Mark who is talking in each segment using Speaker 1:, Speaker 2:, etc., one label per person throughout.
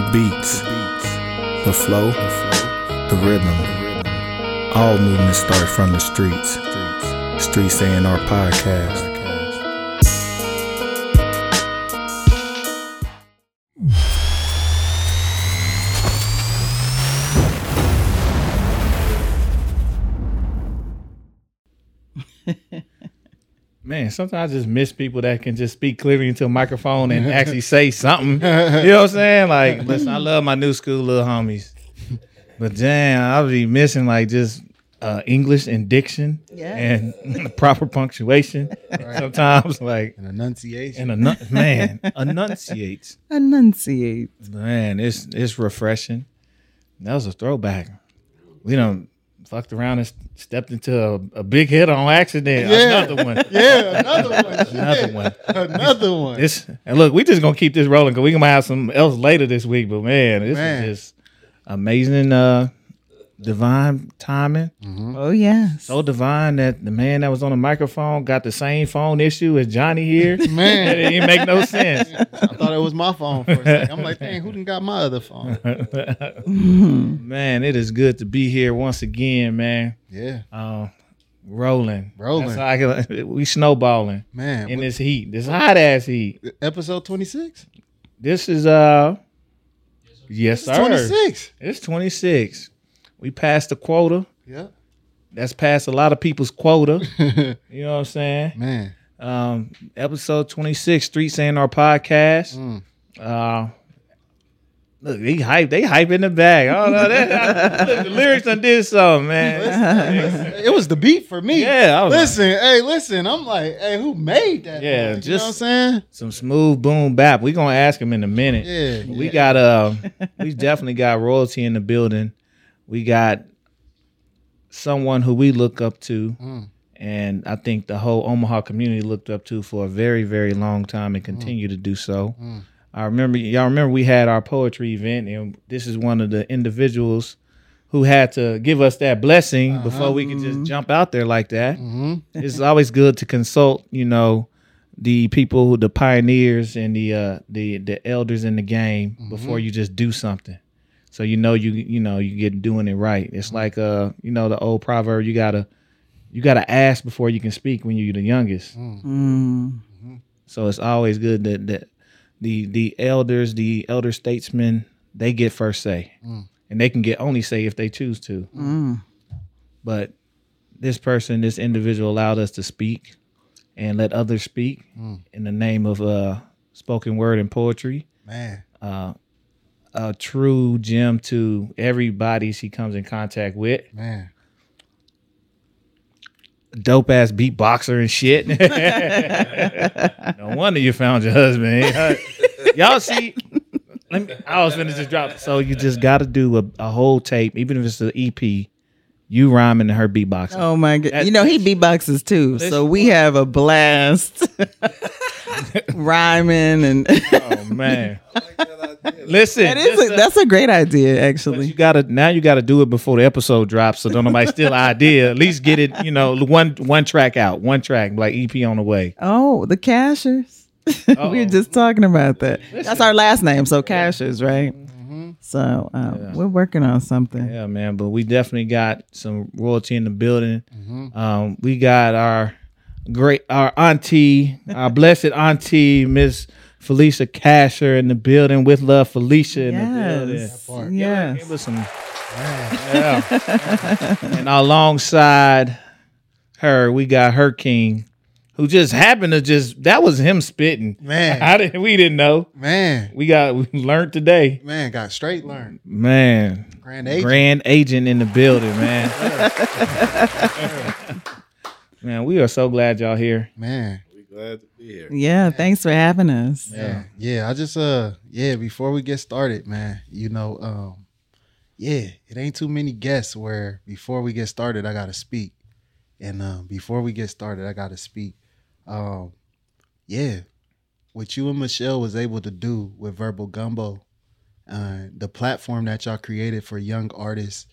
Speaker 1: The beats, the flow, the rhythm. All movements start from the streets. Streets A&R podcast.
Speaker 2: Man, sometimes I just miss people that can just speak clearly into a microphone and actually say something. You know what I'm saying? Like, listen, I love my new school little homies, but damn, I'll be missing like just uh, English and diction
Speaker 3: Yeah.
Speaker 2: and proper punctuation. Sometimes, like,
Speaker 4: An enunciation.
Speaker 2: and a man enunciates.
Speaker 3: Enunciate.
Speaker 2: Man, it's it's refreshing. That was a throwback. We don't fucked around and stepped into a, a big hit on accident.
Speaker 4: Yeah.
Speaker 2: Another one.
Speaker 4: yeah, another one.
Speaker 2: Another one.
Speaker 4: another one.
Speaker 2: This and look, we just gonna keep this rolling because we gonna have some else later this week. But man, this
Speaker 4: Man.
Speaker 2: is just amazing, uh, divine timing.
Speaker 3: Oh yes.
Speaker 2: So divine that the man that was on the microphone got the same phone issue as Johnny here.
Speaker 4: Man.
Speaker 2: it didn't make no sense.
Speaker 4: I thought it was my phone for a second. I'm like, dang, who done got my other phone?
Speaker 2: man, it is good to be here once again, man.
Speaker 4: Yeah,
Speaker 2: Uh, rolling,
Speaker 4: Rolling.
Speaker 2: That's how I can, we snowballing
Speaker 4: man.
Speaker 2: in
Speaker 4: what-
Speaker 2: this heat, this hot ass heat.
Speaker 4: episode 26?
Speaker 2: This is uh, yes sir.
Speaker 4: 26.
Speaker 2: It's 26. We passed the quota.
Speaker 4: Yeah.
Speaker 2: That's past a lot of people's quota. you know what I'm saying?
Speaker 4: Man.
Speaker 2: Um, episode 26, Streets A&R Podcast.
Speaker 4: Mm.
Speaker 2: Uh, look, they hype. They hype in the bag. Oh no, that, look, the lyrics done did something, man.
Speaker 4: It was the beat for me.
Speaker 2: Yeah, I was like-
Speaker 4: Listen, hey, listen. I'm like, hey, who made that?
Speaker 2: Yeah, just-
Speaker 4: you know what I'm saying?
Speaker 2: Some smooth boom bap. We gonna ask him in a minute.
Speaker 4: Yeah.
Speaker 2: We got uh, we definitely got royalty in the building. We got someone who we look up to,
Speaker 4: Mm.
Speaker 2: and I think the whole Omaha community looked up to for a very, very long time and continue to do so.
Speaker 4: Mm.
Speaker 2: I remember y'all remember we had our poetry event, and this is one of the individuals who had to give us that blessing before we could just jump out there like that.
Speaker 4: hmm
Speaker 2: It's always good to consult, you know, the people, the pioneers and the uh, the the elders in the game before you just do something. So you know you you know you get doing it right. It's like uh you know the old proverb you gotta you gotta ask before you can speak when you're the youngest.
Speaker 3: Mm.
Speaker 2: So it's always good that that the the elders, the elder statesmen, they get first say, and they can get only say if they choose to.
Speaker 3: Mm.
Speaker 2: But this person, this individual, allowed us to speak and let others speak in the name of uh, spoken word and poetry.
Speaker 4: Man.
Speaker 2: Uh, a true gem to everybody she comes in contact with.
Speaker 4: Man.
Speaker 2: Dope ass beatboxer and shit. no wonder you found your husband. Y'all see, let me, I was finna just drop. So you just got to do a, a whole tape, even if it's an EP. You rhyming and her beatboxing.
Speaker 3: Oh my god. You know he beatboxes too, so we have a blast. Rhyming and
Speaker 2: Oh man. Listen,
Speaker 3: that is a, that's a great idea actually.
Speaker 2: you gotta now you gotta do it before the episode drops, so don't nobody steal idea. At least get it, you know, one one track out, one track like EP on the way.
Speaker 3: Oh, the Cashers. we were oh. just talking about that. That's our last name, so Cashers, right? So uh, we're working on something.
Speaker 2: Yeah, man. But we definitely got some royalty in the building. Um, we got our great our auntie, our blessed auntie, Miss Felicia Casher in the building with love, Felicia in the building.
Speaker 3: Yes.
Speaker 2: Yeah,
Speaker 3: Yes.
Speaker 2: give us some. Yeah. and alongside her, we got her king, who just happened to just that was him spitting.
Speaker 4: Man.
Speaker 2: I didn't, we didn't know.
Speaker 4: Man.
Speaker 2: We got we learned today.
Speaker 4: Man, got straight learned.
Speaker 2: Man,
Speaker 4: Grand agent.
Speaker 2: grand agent in the building, man. man, we are so glad y'all here.
Speaker 4: Man.
Speaker 5: We glad to be here.
Speaker 3: Yeah, thanks for having us.
Speaker 4: Yeah. Yeah. I just uh yeah, before we get started, man, you know, um, yeah, it ain't too many guests where before we get started I gotta speak. And um before we get started, I gotta speak. Um, yeah. What you and Michelle was able to do with Verbal Gumbo, uh, the platform that y'all created for young artists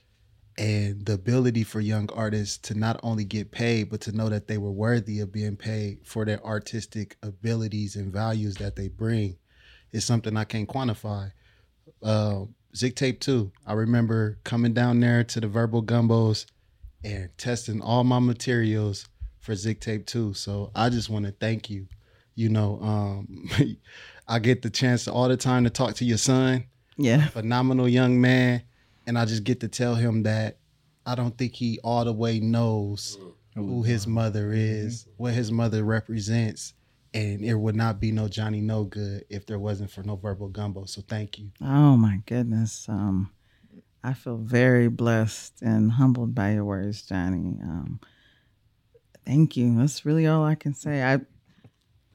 Speaker 4: and the ability for young artists to not only get paid but to know that they were worthy of being paid for their artistic abilities and values that they bring is something I can't quantify. uh, Zig Tape 2. I remember coming down there to the verbal gumbos and testing all my materials for Zig Tape 2. So I just want to thank you. You know, um, I get the chance all the time to talk to your son,
Speaker 3: Yeah.
Speaker 4: phenomenal young man, and I just get to tell him that I don't think he all the way knows who his mother is, what his mother represents, and it would not be no Johnny No Good if there wasn't for no verbal gumbo. So thank you.
Speaker 3: Oh my goodness. Um, I feel very blessed and humbled by your words, Johnny. Um, thank you. That's really all I can say. I,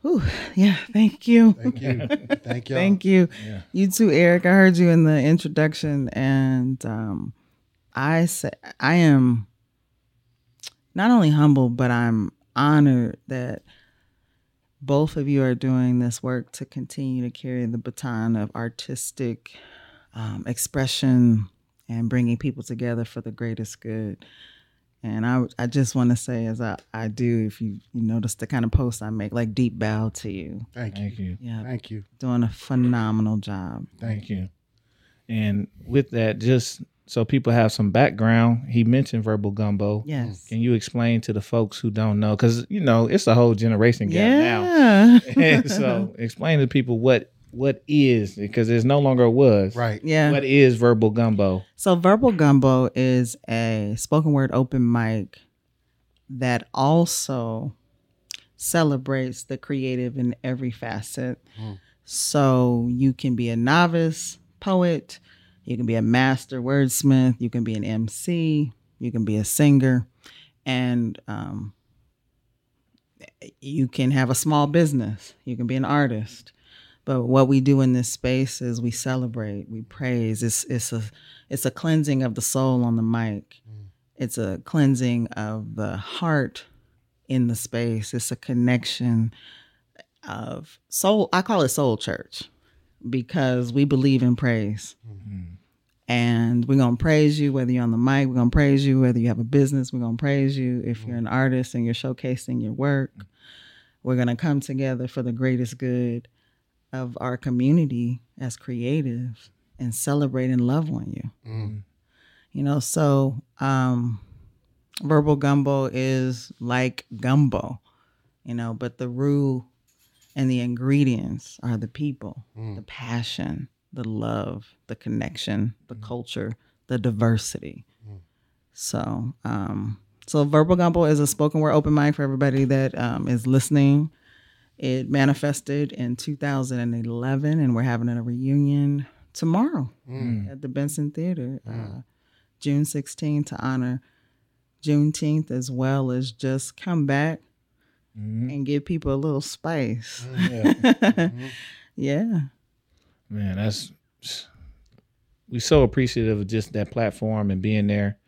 Speaker 3: whew, yeah, thank you.
Speaker 4: Thank you. Thank you.
Speaker 3: Thank you.
Speaker 2: Yeah.
Speaker 3: You too, Eric. I heard you in the introduction, and um, I say I am not only humbled, but I'm honored that both of you are doing this work to continue to carry the baton of artistic um, expression and bringing people together for the greatest good. And I, I just want to say, as I, I do, if you, you notice the kind of posts I make, like deep bow to you.
Speaker 4: Thank you.
Speaker 2: Thank you.
Speaker 3: Yeah,
Speaker 4: Thank you.
Speaker 3: doing a phenomenal job.
Speaker 2: Thank you. And with that, just so people have some background, he mentioned verbal gumbo.
Speaker 3: Yes.
Speaker 2: Can you explain to the folks who don't know? Because you know it's a whole generation gap now.
Speaker 3: Yeah.
Speaker 2: And so explain to people what what is because there's no longer a was.
Speaker 4: Right.
Speaker 3: yeah.
Speaker 2: What is verbal gumbo?
Speaker 3: So Verbal Gumbo is a spoken word open mic that also celebrates the creative in every facet. So you can be a novice poet, you can be a master wordsmith, you can be an MC, you can be a singer, and um, you can have a small business, you can be an artist. But what we do in this space is we celebrate, we praise. It's it's a it's a cleansing of the soul on the mic. Mm. It's a cleansing of the heart in the space. It's a connection of soul. I call it soul church because we believe in praise. Mm-hmm. And we're gonna praise you whether you're on the mic, we're gonna praise you whether you have a business, we're gonna praise you if you're an mm. artist and you're showcasing your work. Mm. We're gonna come together for the greatest good of our community as creatives and celebrate and love on you. You know, so um verbal gumbo is like gumbo, you know, but the roux and the ingredients are the people, the passion, the love, the connection, the culture, the diversity. So, um, so verbal gumbo is a spoken word open mic for everybody that um, is listening. It manifested in 2011, and we're having a reunion tomorrow mm. at the Benson Theater, mm. uh, June 16, to honor Juneteenth, as well as just come back mm-hmm. and give people a little spice. Mm, mm-hmm. yeah.
Speaker 2: Man, that's we're so appreciative of just that platform and being there.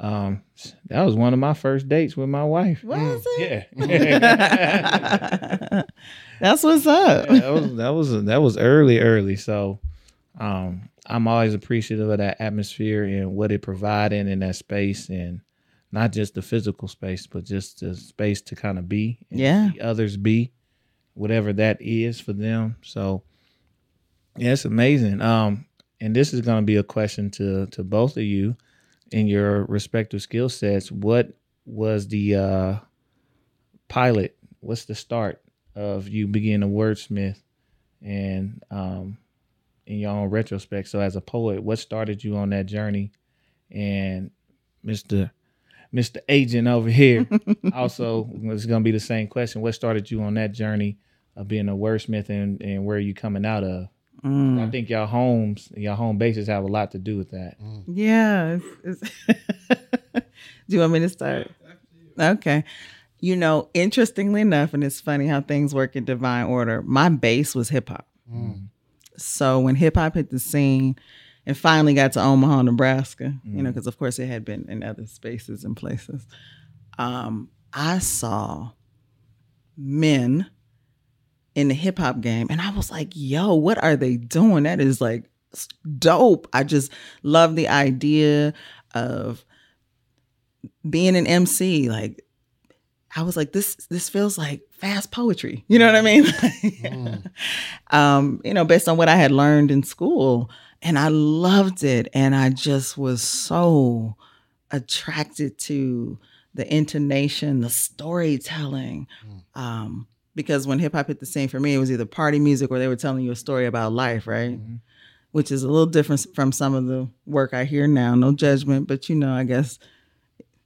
Speaker 2: Um, that was one of my first dates with my wife.
Speaker 3: Was it?
Speaker 2: Yeah.
Speaker 3: That's what's up.
Speaker 2: that was that was that was early, early. So um I'm always appreciative of that atmosphere and what it provided in that space and not just the physical space, but just the space to kind of be and
Speaker 3: Yeah.
Speaker 2: see others be, whatever that is for them. So yeah, it's amazing. Um, and this is gonna be a question to to both of you in your respective skill sets. What was the uh pilot? What's the start of you being a wordsmith and um in your own retrospect? So as a poet, what started you on that journey? And Mr. Mr. Agent over here also it's gonna be the same question. What started you on that journey of being a wordsmith and, and where are you coming out of?
Speaker 3: Mm.
Speaker 2: I think your homes, your home bases have a lot to do with that.
Speaker 3: Yeah. It's, it's Do you want me to start? Okay. You know, interestingly enough, and it's funny how things work in divine order, my base was hip hop. So when hip hop hit the scene and finally got to Omaha, Nebraska, you know, because of course it had been in other spaces and places, um, I saw men in the hip hop game. And I was like, yo, what are they doing? That is like dope. I just love the idea of being an MC, like I was like, this this feels like fast poetry. You know what I mean?
Speaker 4: Mm.
Speaker 3: um, you know, based on what I had learned in school. And I loved it. And I just was so attracted to the intonation, the storytelling. Um, because when hip hop hit the scene for me, it was either party music or they were telling you a story about life, right?
Speaker 2: Mhm.
Speaker 3: Which is a little different from some of the work I hear now. No judgment, but you know, I guess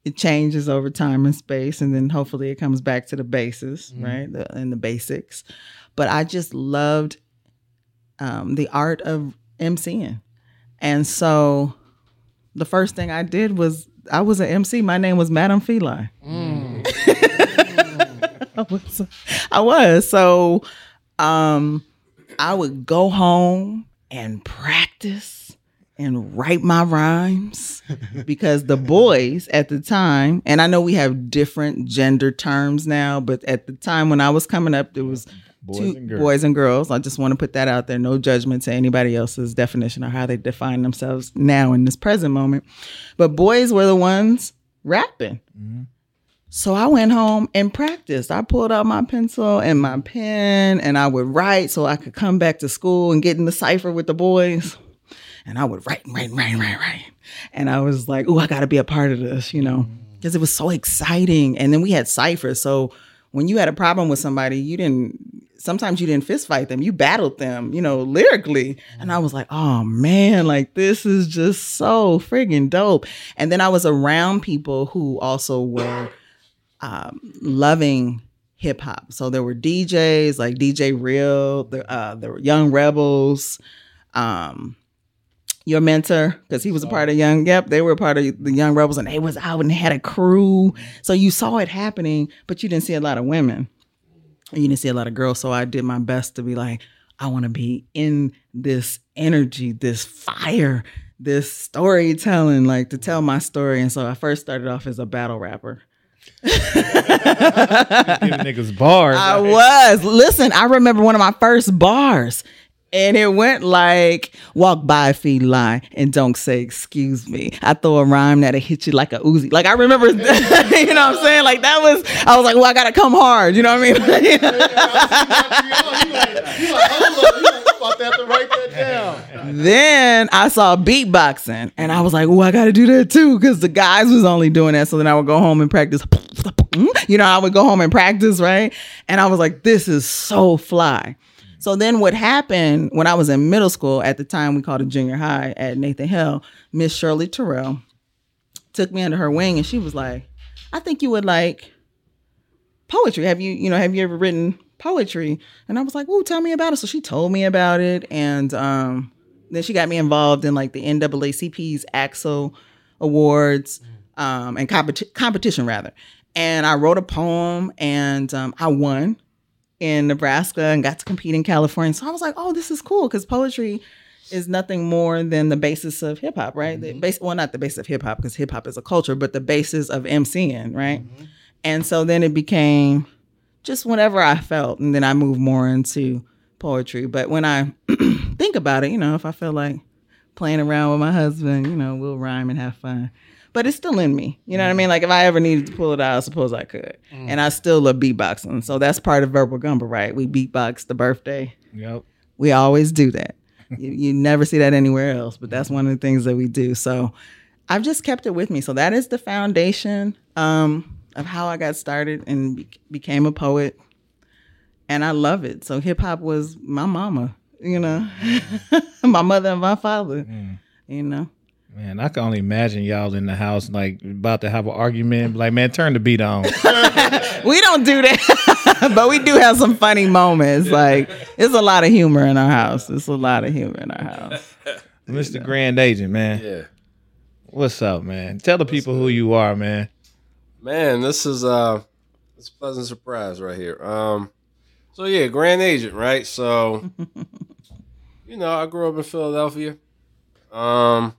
Speaker 3: it changes over time and space, and then hopefully it comes back to the basis,
Speaker 4: Mhm.
Speaker 3: right? The, and the basics. But I just loved um, the art of MCing, and so the first thing I did was I was an MC. My name was Madame Feline.
Speaker 4: Mm.
Speaker 3: I was, I was. So um I would go home and practice and write my rhymes because the boys at the time, and I know we have different gender terms now, but at the time when I was coming up, there was
Speaker 2: Boys
Speaker 3: two
Speaker 2: and girls.
Speaker 3: boys and girls. I just want to put that out there. No judgment to anybody else's definition or how they define themselves now in this present moment. But boys were the ones rapping.
Speaker 2: Mhm.
Speaker 3: So I went home and practiced. I pulled out my pencil and my pen and I would write so I could come back to school and get in the cipher with the boys. And I would write, and write, and write, and write, write. And I was like, oh, I got to be a part of this, you know, mm. because it was so exciting. And then we had ciphers. So when you had a problem with somebody, you didn't, sometimes you didn't fist fight them, you battled them, you know, lyrically. And I was like, oh man, like this is just so friggin' dope. And then I was around people who also were um, loving hip hop. So there were DJs like DJ Real, the uh, the Young Rebels, um, your mentor because he was a part of Young. Yep, they were a part of the Young Rebels, and they was out and had a crew. So you saw it happening, but you didn't see a lot of women. You didn't see a lot of girls. So I did my best to be like, I want to be in this energy, this fire, this storytelling, like to tell my story. And so I first started off as a battle rapper.
Speaker 2: Niggas bars.
Speaker 3: I was. Listen, I remember one of my first bars. And it went like, walk by, feed line, and don't say excuse me. I throw a rhyme that'll hit you like a Uzi. Like I remember, you know what I'm saying? Like that was, I was like, well, I gotta come hard. You know what I mean?
Speaker 4: like, you like, hold up, you like, I'm about to have to write that down.
Speaker 3: then I saw beatboxing, and I was like, oh, I gotta do that too, because the guys was only doing that. So then I would go home and practice. You know, I would go home and practice, right? And I was like, this is so fly. So then what happened when I was in middle school, at the time we called it junior high at Nathan Hale, Miss Shirley Terrell took me under her wing and she was like, I think you would like poetry. Have you, you know, have you ever written poetry? And I was like, "Ooh, tell me about it." So she told me about it, and um, then she got me involved in like the NAACP's ACT-SO Awards um, and competi- competition rather. And I wrote a poem, and um, I won in Nebraska and got to compete in California. So I was like, "Oh, this is cool," because poetry is nothing more than the basis of hip hop, right? The mm-hmm. base, well, not the basis of hip hop because hip hop is a culture, but the basis of MCing, right? Mm-hmm. And so then it became just whenever I felt, and then I moved more into poetry. But when I think about it, you know, if I feel like playing around with my husband, you know, we'll rhyme and have fun. But it's still in me. You know what I mm. mean? Like if I ever needed to pull it out, I suppose I could. Mm. And I still love beatboxing. So that's part of Verbal Gumbo, right? We beatbox the birthday.
Speaker 2: Yep.
Speaker 3: We always do that. you, you never see that anywhere else, but that's one of the things that we do. So I've just kept it with me. So that is the foundation um, of how I got started and be- became a poet. And I love it. So hip hop was my mama, you know, mm. my mother and my father, you know.
Speaker 2: Man, I can only imagine y'all in the house like about to have an argument. Like, man, turn the beat on.
Speaker 3: We don't do that, but we do have some funny moments. Like, it's a lot of humor in our house. It's a lot of humor in our house.
Speaker 2: Mr. Grand Agent, man.
Speaker 5: Yeah.
Speaker 2: What's up, man? Tell the people who you are, man.
Speaker 5: Man, this is uh it's a pleasant surprise right here. Um so yeah, grand agent, right? So you know, I grew up in Philadelphia. Um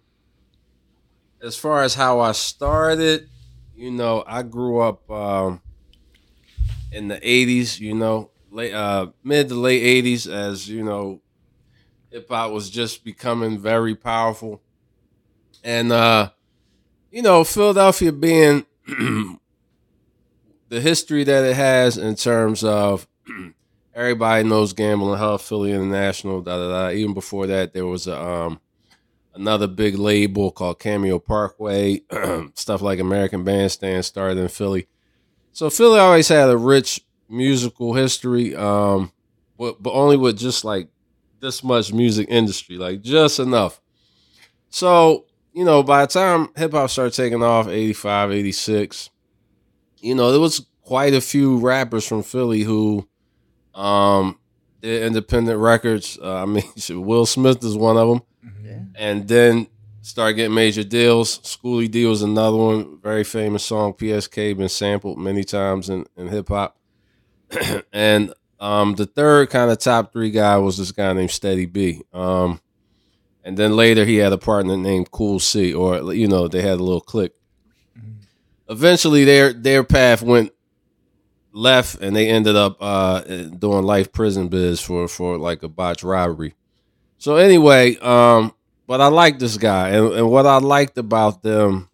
Speaker 5: as far as how I started, you know, I grew up um in the 80s, you know, late uh mid to late 80s as, you know, hip hop was just becoming very powerful. And uh you know, Philadelphia being the history that it has in terms of everybody knows Gamble and Huff, Philly International, da da da. Even before that, there was a um, another big label called Cameo Parkway. Stuff like American Bandstand started in Philly. So Philly always had a rich musical history, um, but but only with just like this much music industry, like just enough. So you know, by the time hip hop started taking off, 85, 86, you know, there was quite a few rappers from Philly who um did independent records. Uh, I mean, Will Smith is one of them.
Speaker 3: Yeah.
Speaker 5: And then start getting major deals. Schoolly D was another one, very famous song. PSK been sampled many times in, in hip hop. and um, the third kind of top three guy was this guy named Steady B. Um, and then later he had a partner named Cool C, or you know they had a little click. Eventually, their their path went left, and they ended up uh, doing life prison biz for for like a botched robbery. So anyway, um, but I like this guy, and, and what I liked about them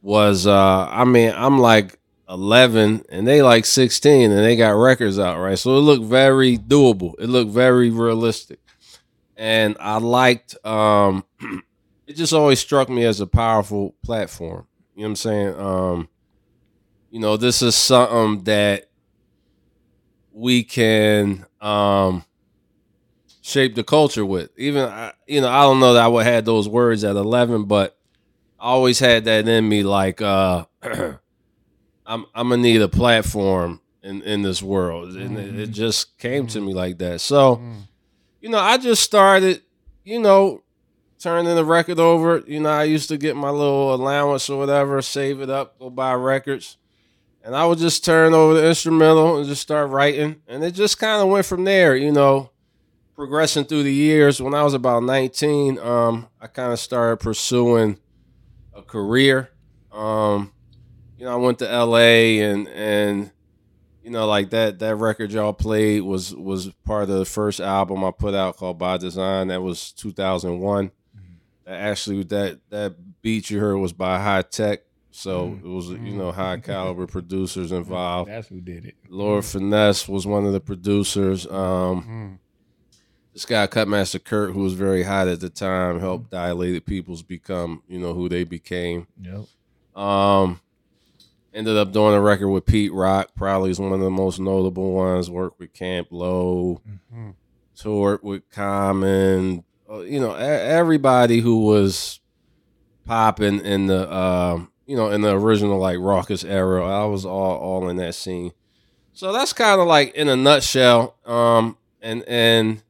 Speaker 5: was, uh, I mean, I'm like 11 and they like 16 and they got records out, right? So it looked very doable. It looked very realistic. And I liked um it just always struck me as a powerful platform. You know what I'm saying? Um you know, this is something that we can um shape the culture with. Even you know, I don't know that I would have those words at 11, but I always had that in me like uh I'm I'm gonna need a platform in in this world, and it, it mm-hmm. just came to mm-hmm. me like that. So, mm-hmm. you know, I just started, you know, turning the record over. You know, I used to get my little allowance or whatever, save it up, go buy records, and I would just turn over the instrumental and just start writing, and it just kind of went from there. You know, progressing through the years. When I was about 19, um, I kind of started pursuing a career. Um, you know, I went to LA and and you know, like that that record y'all played was was part of the first album I put out called By Design. That was 2001. Actually, that that beat you heard was by Hi-Tek. So it was you know high caliber producers involved.
Speaker 2: That's who did it.
Speaker 5: Lord Finesse was one of the producers. Um, this guy Cutmaster Kurt, who was very hot at the time, helped Dilated Peoples become you know who they became.
Speaker 2: Yep.
Speaker 5: Um, ended up doing a record with Pete Rock. Probably is one of the most notable ones. Worked with Camp Lo, toured with Common. uh, You know, everybody who was popping in the um, you know in the original like Rawkus era. I was all all in that scene. So that's kind of like in a nutshell. Um, and and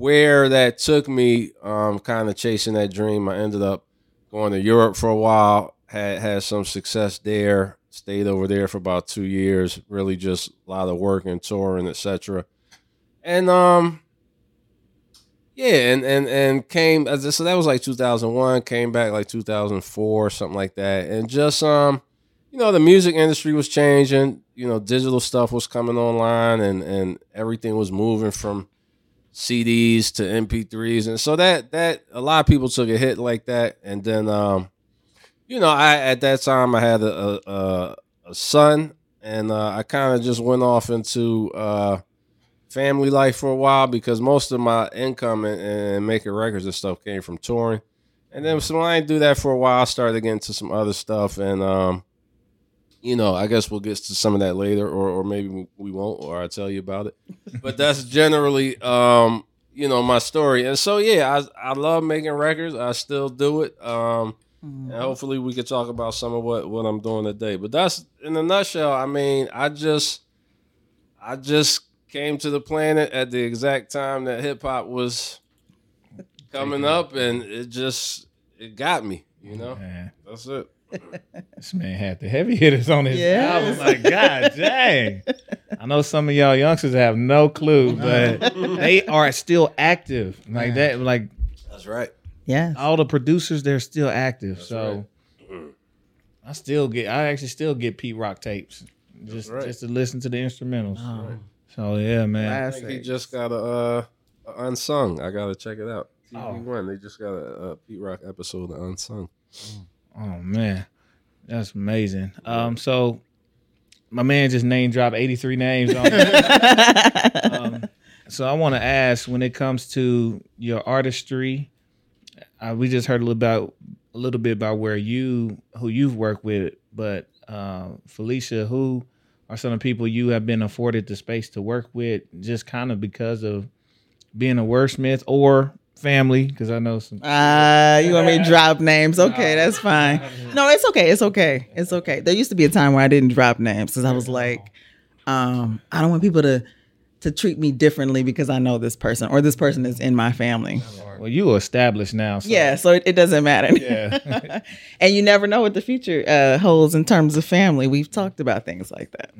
Speaker 5: where that took me, um, kind of chasing that dream. I ended up going to Europe for a while. Had had some success there. Stayed over there for about two years. Really, just a lot of work and touring, etc. And um, yeah, and and and came so that was like 2001. Came back like 2004, something like that. And just um, you know, the music industry was changing. You know, digital stuff was coming online, and and everything was moving from CDs to MP3s, and so that that a lot of people took a hit like that, and then um, you know, I at that time I had a a, a, son, and uh, I kind of just went off into uh, family life for a while because most of my income and, and making records and stuff came from touring, and then so when I didn't do that for a while, I started getting into some other stuff, and um, you know, I guess we'll get to some of that later, or or maybe we- won't, or I'll tell you about it. but that's generally, um, you know, my story. And so, yeah, I I love making records. I still do it. Um, and hopefully we can talk about some of what what I'm doing today. But that's in a nutshell. I mean, I just I just came to the planet at the exact time that hip hop was coming up, and it just it got me. You know,
Speaker 2: Man,
Speaker 5: that's it.
Speaker 2: This man had the heavy hitters on his
Speaker 3: Yes.
Speaker 2: album. Like, God dang. I know some of y'all youngsters have no clue, but they are still active. Like that, like
Speaker 5: That's right.
Speaker 3: Yeah.
Speaker 2: all the producers, they're still active.
Speaker 5: That's
Speaker 2: so I still get I actually still get Pete Rock tapes. Just
Speaker 5: right.
Speaker 2: just to listen to the instrumentals.
Speaker 3: Oh,
Speaker 2: So yeah, man.
Speaker 5: I think he just got a, uh, unsung. I gotta check it out. TV
Speaker 2: Oh.
Speaker 5: One, they just got a, a Pete Rock episode of unsung.
Speaker 2: Oh man, that's amazing. Um, so my man just name dropped 83 names on um, so I want to ask when it comes to your artistry, uh, we just heard a little about a little bit about where you who you've worked with, but uh, Felicia, who are some of the people you have been afforded the space to work with, just kind of because of being a wordsmith or family? Because I know some.
Speaker 3: Ah, you want me to drop names? Okay, that's fine. No, it's okay. It's okay. It's okay. There used to be a time where I didn't drop names because I was like, um, I don't want people to to treat me differently because I know this person or this person is in my family.
Speaker 2: Well, you are established now. So.
Speaker 3: Yeah, so it, it doesn't matter.
Speaker 2: Yeah.
Speaker 3: and you never know what the future uh, holds in terms of family. We've talked about things like that.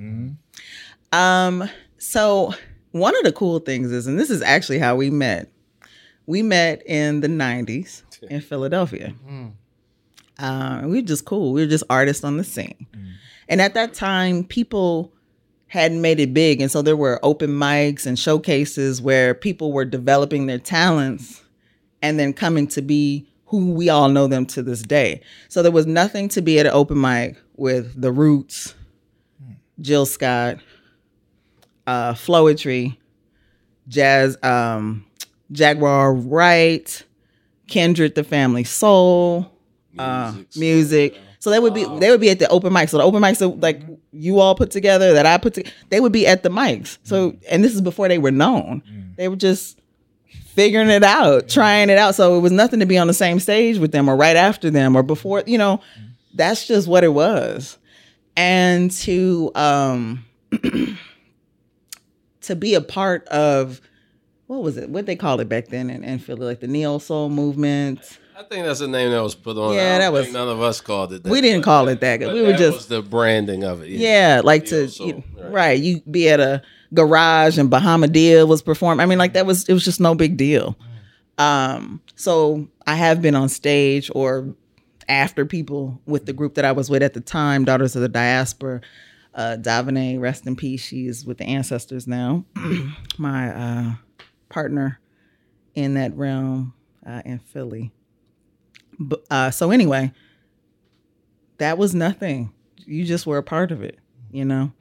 Speaker 3: Um, so one of the cool things is, and this is actually how we met. We met in the '90s in Philadelphia. Uh, we were just cool. We were just artists on the scene, and at that time, people hadn't made it big, and so there were open mics and showcases where people were developing their talents and then coming to be who we all know them to this day. So there was nothing to be at an open mic with the Roots, Jill Scott, uh, Flowetry, Jazz, um, Jaguar Wright, Kindred, the Family Soul, uh, music. So they would be they would be at the open mic. So the open mics that like you all put together that I put together, they would be at the mics. So and this is before they were known. They were just figuring it out, trying it out. So it was nothing to be on the same stage with them or right after them or before, you know, that's just what it was. And to um to be a part of what was it? What they call it back then in, in Philly, like the neo soul movement.
Speaker 5: I think that's the name that was put on.
Speaker 3: Yeah, that was-
Speaker 5: none of us called it. That,
Speaker 3: We didn't call it that.
Speaker 5: but
Speaker 3: We were just
Speaker 5: was the branding of it.
Speaker 3: yeah, like to
Speaker 5: Neo-soul,
Speaker 3: you-
Speaker 5: right.
Speaker 3: right. You be at a garage and Bahamadia was performed. I mean, like that was it was just no big deal. Um, so I have been on stage or after people with the group that I was with at the time, Daughters of the Diaspora. Uh, Davine, rest in peace. She's with the ancestors now. My uh, partner in that realm uh, in Philly. But, uh, so anyway, that was nothing. You just were a part of it, you know.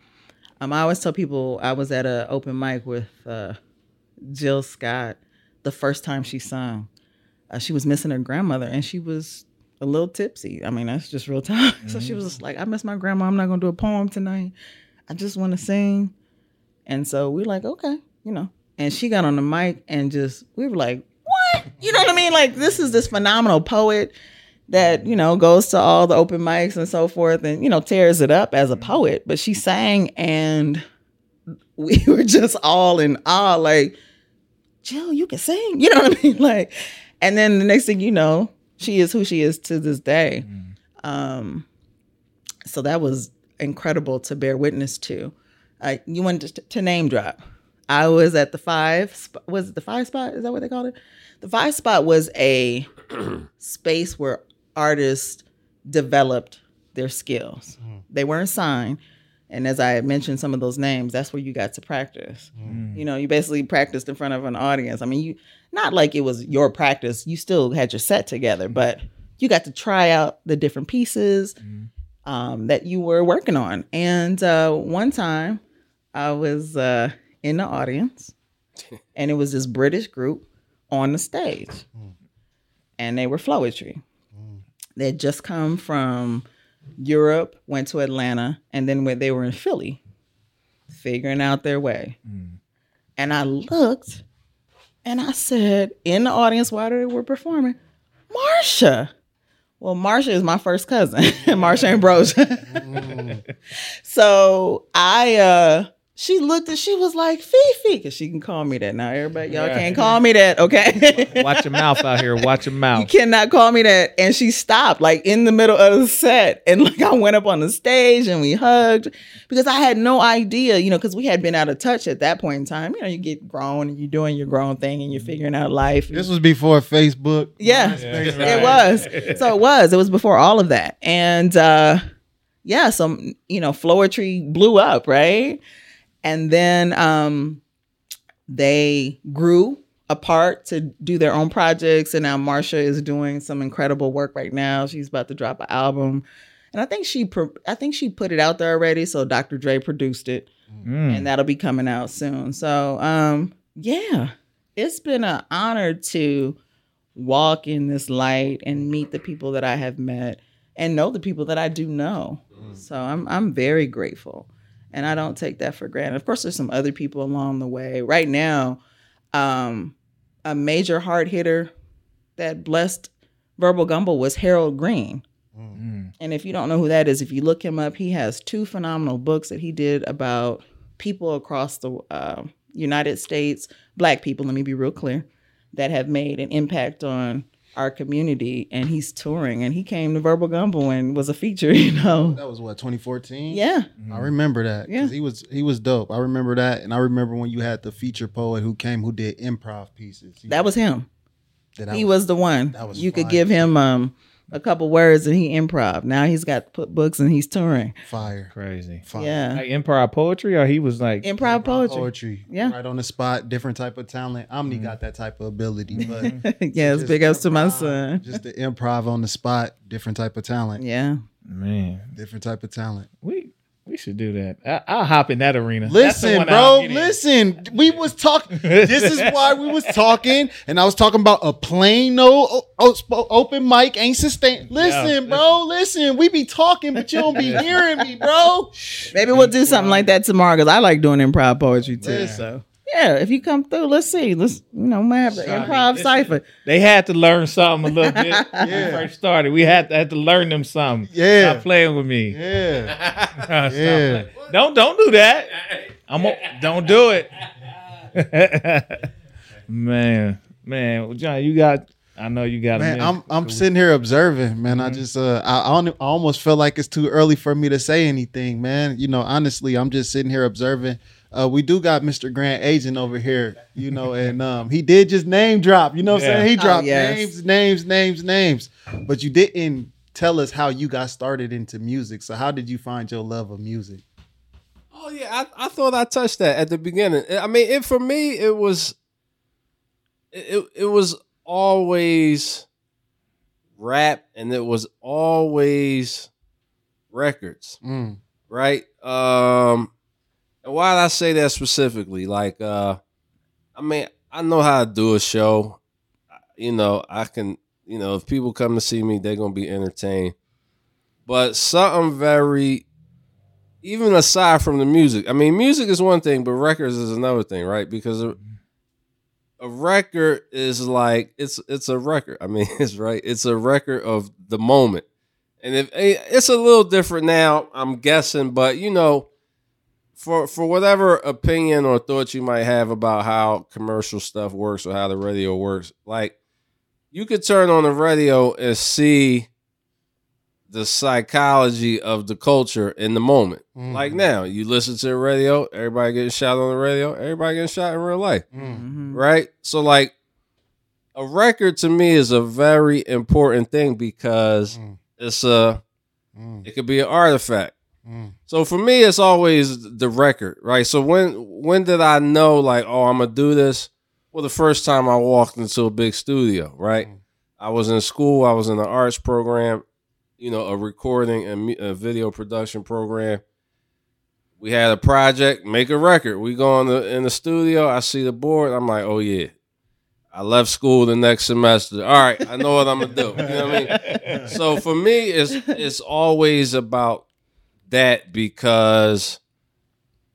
Speaker 3: Um, I always tell people I was at an open mic with uh, Jill Scott the first time she sung. Uh, she was missing her grandmother, and she was a little tipsy. I mean, that's just real time. So she was just like, "I miss my grandma. I'm not gonna do a poem tonight. I just want to sing." And so we're like, "Okay," you know. And she got on the mic and just we were like, "What?" You know what I mean? Like this is this phenomenal poet that you know goes to all the open mics and so forth and you know tears it up as a poet. But she sang and we were just all in awe like jill you can sing. You know what i mean? Like and then the next thing you know she is who she is to this day. Um so that was incredible to bear witness to. Uh, you wanted to, to name drop i was at the five sp- was it the five spot is that what they called it the five spot was a space where artists developed their skills. They weren't signed. And as I mentioned some of those names, that's where you got to practice. You know, you basically practiced in front of an audience. I mean, you not like it was your practice, you still had your set together, but you got to try out the different pieces um, that you were working on. And uh, one time I was uh, in the audience and it was this British group on the stage. And they were Flowetry. They had just come from Europe, went to Atlanta, and then when they were in Philly, figuring out their way. And I looked and I said, in the audience while they were performing, Marsha. Well, Marsha is my first cousin, Marsha Ambrosius. so I uh she looked and she was like Fifi, because she can call me that now. Everybody, y'all can't call me that, okay?
Speaker 2: Watch your mouth out here. Watch your mouth.
Speaker 3: You cannot call me that. And she stopped like in the middle of the set. And like I went up on the stage and we hugged because I had no idea, you know, because we had been out of touch at that point in time. You know, you get grown and you're doing your grown thing and you're figuring out life.
Speaker 4: This was before Facebook.
Speaker 3: Yeah,
Speaker 4: MySpace,
Speaker 3: it was. So it was. It was before all of that. And uh yeah, so you know, Flowetry blew up, right? And then um they grew apart to do their own projects and now Marsha is doing some incredible work right now. She's about to drop an album and I think she pro- I think she put it out there already. So Dr. Dre produced it,
Speaker 2: Mm.
Speaker 3: and that'll be coming out soon. So um, yeah, it's been an honor to walk in this light and meet the people that I have met and know the people that I do know. So I'm I'm very grateful, and I don't take that for granted. Of course, there's some other people along the way. Right now, um, a major hard hitter that blessed Verbal Gumbo was Harold Green.
Speaker 2: Mm.
Speaker 3: And if you don't know who that is, if you look him up, he has two phenomenal books that he did about people across the uh, United States, black people, let me be real clear, that have made an impact on our community. And he's touring and he came to Verbal Gumbo and was a feature, you know.
Speaker 4: That was what 2014.
Speaker 3: Yeah.
Speaker 4: I remember that.
Speaker 3: Yeah.
Speaker 4: he was he was dope. I remember that, and I remember when you had the feature poet who came who did improv pieces.
Speaker 3: That was him.
Speaker 4: that
Speaker 3: he was the one.
Speaker 4: that was
Speaker 3: you could give him um a couple words and he improv. Now he's got put books and he's touring.
Speaker 4: fire.
Speaker 2: Crazy.
Speaker 4: Fire.
Speaker 3: Yeah.
Speaker 2: Like improv poetry, or he was like,
Speaker 3: Improv poetry.
Speaker 4: Poetry.
Speaker 3: Yeah.
Speaker 4: Right on the spot, different type of talent. Omni
Speaker 2: Mm-hmm.
Speaker 4: got that type of ability, but
Speaker 3: yes,
Speaker 4: just
Speaker 3: big ups to my son.
Speaker 4: Just the improv on the spot, different type of talent.
Speaker 3: Yeah.
Speaker 2: man,
Speaker 4: Different type of talent.
Speaker 2: we we should do that. I, I'll hop in that arena.
Speaker 4: Listen, bro. Listen, we was talking. this is why we was talking, and I was talking about a plain no o- o- sp- open mic ain't sustain. Listen, bro. Listen, we be talking, but you don't be hearing me, bro.
Speaker 3: Maybe we'll do something like that tomorrow because I like doing improv poetry too.
Speaker 4: Listen.
Speaker 3: So yeah, if you come through, let's see. Let's you know, we might have the
Speaker 2: Sorry.
Speaker 3: improv
Speaker 2: Listen.
Speaker 3: cipher.
Speaker 2: They had to learn something a little bit when we
Speaker 4: Yeah.
Speaker 2: first started. We had to, had to learn them something.
Speaker 4: Yeah.
Speaker 2: Stop playing with me.
Speaker 4: Yeah,
Speaker 2: Stop
Speaker 4: Yeah.
Speaker 2: Don't don't do that. I'm a, don't do it. man, man, well, John, you got. I know you got.
Speaker 4: man. I'm I'm sitting here observing, man. I just uh, I, I I almost feel like it's too early for me to say anything, man. You know, honestly, I'm just sitting here observing. Uh, we do got Mr. Grand Agent over here, you know, and um, he did just name drop. You know what I'm saying? He
Speaker 3: Oh,
Speaker 4: dropped
Speaker 3: yes.
Speaker 4: names, names, names, names. But you didn't tell us how you got started into music. So how did you find your love of music?
Speaker 5: Oh yeah, I, I thought I touched that at the beginning. I mean, it for me it was it it, it was always rap and it was always records,
Speaker 4: Mm.
Speaker 5: right? Um and why did I say that specifically? Like uh I mean, I know how to do a show. You know, I can, you know, if people come to see me, they're to be entertained. But something very even aside from the music, I mean, music is one thing, but records is another thing, right? Because a, a record is like it's it's a record. I mean, it's right. It's a record of the moment, and if eh, it's a little different now, I'm guessing, but you know, for for whatever opinion or thought you might have about how commercial stuff works or how the radio works, like you could turn on the radio and see the psychology of the culture in the moment.
Speaker 4: Mm.
Speaker 5: Like now, you listen to the radio, everybody getting shot on the radio, everybody getting shot in real life,
Speaker 3: Mhm.
Speaker 5: right? So, like, a record to me is a very important thing because
Speaker 4: Mm.
Speaker 5: it's a,
Speaker 4: Mm.
Speaker 5: it could be an artifact.
Speaker 4: Mm.
Speaker 5: So for me, it's always the record, right? So when when did I know like, oh, I'm gonna do this? Well, the first time I walked into a big studio, right?
Speaker 4: Mm.
Speaker 5: I was in school. I was in the arts program, you know, a recording and a video production program. We had a project, make a record. We go in the in the studio. I see the board. I'm like, oh yeah. I left school the next semester. All right, I know what I'm gonna do. You know what I mean? so for me it's it's always about that because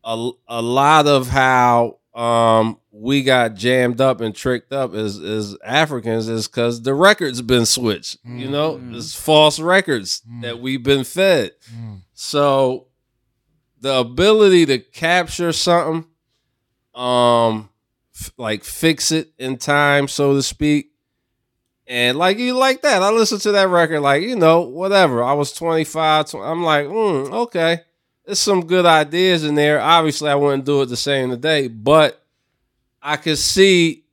Speaker 5: a, a lot of how um we got jammed up and tricked up as as Africans is because the records been switched. You know, it's false records that we've been fed.
Speaker 4: Mm.
Speaker 5: So the ability to capture something, um, f- like fix it in time, so to speak, and like you like that. I listened to that record, like you know, whatever. I was 25. tw- I'm like, mm, okay, there's some good ideas in there. Obviously, I wouldn't do it the same today, but I could see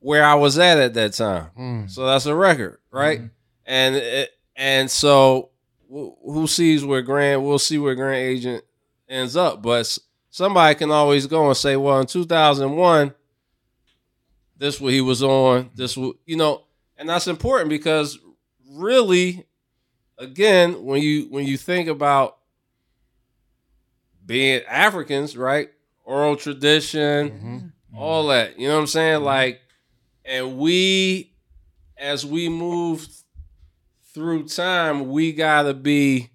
Speaker 5: where I was at at that time.
Speaker 4: Mm.
Speaker 5: So that's a record, right? And it, and so who sees where Grand? We'll see where Grand Agent ends up. But somebody can always go and say, well, in 2001, this what he was on. This you know, and that's important because really, again, when you when you think about being Africans, right? Oral tradition, mm-hmm. Mm-hmm. all that. You know what I'm saying? Mm-hmm. Like, and we, as we move through time, we gotta be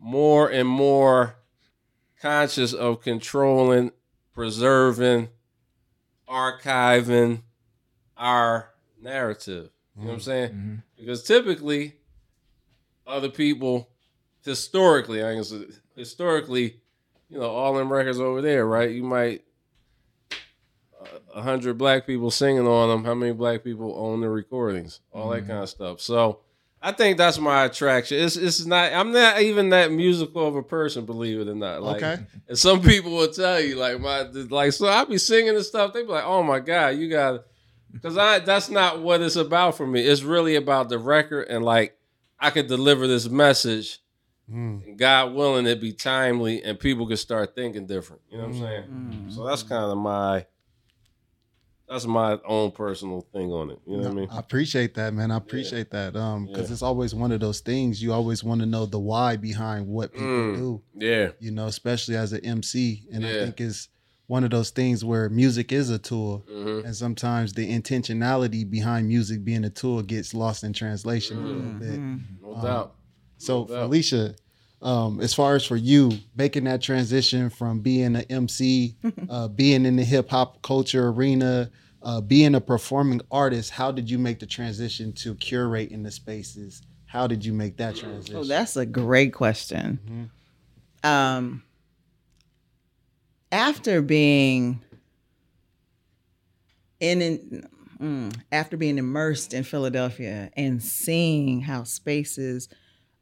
Speaker 5: more and more conscious of controlling, preserving, archiving our narrative. You know what I'm saying? Because typically, other people, historically, I guess historically, you know, all them records over there, right? You might uh, a hundred black people singing on them. How many black people own the recordings? All that kind of stuff. So I think that's my attraction. It's it's not. I'm not even that musical of a person, believe it or not. Like,
Speaker 4: Okay.
Speaker 5: And some people will tell you, like my like, so I'll be singing and stuff. They be like, "Oh my god, you got," because I that's not what it's about for me. It's really about the record and like I could deliver this message. And God willing, it be timely and people could start thinking different. You know what I'm saying? So that's kind of my that's my own personal thing on it. You know what I mean?
Speaker 4: I appreciate that, man. I appreciate that. Um, because
Speaker 5: Yeah.
Speaker 4: it's always one of those things you always want to know the why behind what people
Speaker 5: Mm.
Speaker 4: do.
Speaker 5: Yeah.
Speaker 4: You know, especially as an MC, and I think it's one of those things where music is a tool,
Speaker 5: hmm
Speaker 4: and sometimes the intentionality behind music being a tool gets lost in translation a little bit.
Speaker 5: No
Speaker 4: Um,
Speaker 5: doubt.
Speaker 4: So,
Speaker 5: No doubt.
Speaker 4: Felicia, um, as far as for you making that transition from being an MC, uh, being in the hip hop culture arena, uh, being a performing artist, how did you make the transition to curating the spaces? How did you make that transition?
Speaker 3: Oh, that's a great question. Um, after being in, in mm, after being immersed in Philadelphia and seeing how spaces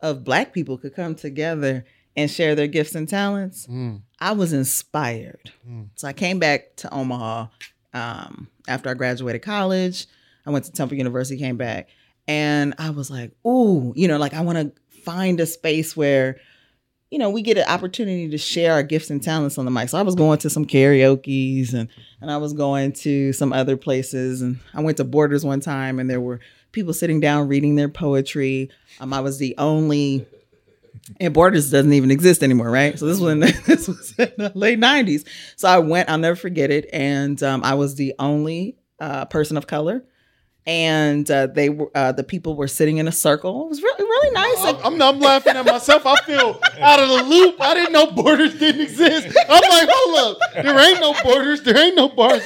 Speaker 3: of Black people could come together and share their gifts and talents,
Speaker 4: Mm,
Speaker 3: I was inspired.
Speaker 4: Mm.
Speaker 3: So I came back to Omaha um, after I graduated college. I went to Temple University, came back, and I was like, ooh, you know, like I want to find a space where, you know, we get an opportunity to share our gifts and talents on the mic. So I was going to some karaoke's and and I was going to some other places, and I went to Borders one time, and there were people sitting down reading their poetry. Um, I was the only and Borders doesn't even exist anymore, right? So this was in, this was in the late '90s. So I went. I'll never forget it. And um, I was the only uh, person of color, and uh, they were uh, the people were sitting in a circle. It was really really nice.
Speaker 4: I'm, I'm, I'm laughing at myself. I feel out of the loop. I didn't know borders didn't exist. I'm like, hold up. There ain't no borders. There ain't no bars.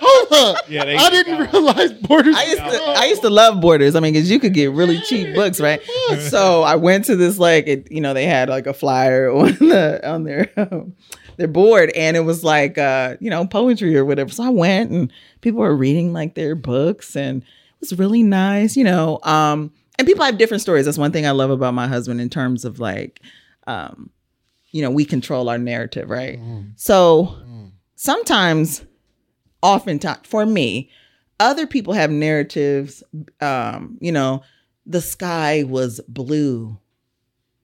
Speaker 4: Hold up.
Speaker 2: Yeah, they-
Speaker 4: I didn't realize borders.
Speaker 3: I used to I used to love Borders. I mean, because you could get really cheap books, right? So I went to this like it, you know they had like a flyer on the on their um, their bored and it was like uh, you know poetry or whatever. So I went, and people were reading like their books, and it was really nice, you know. Um, and people have different stories. That's one thing I love about my husband in terms of like, um, you know, we control our narrative, right? So sometimes oftentimes for me other people have narratives um you know the sky was blue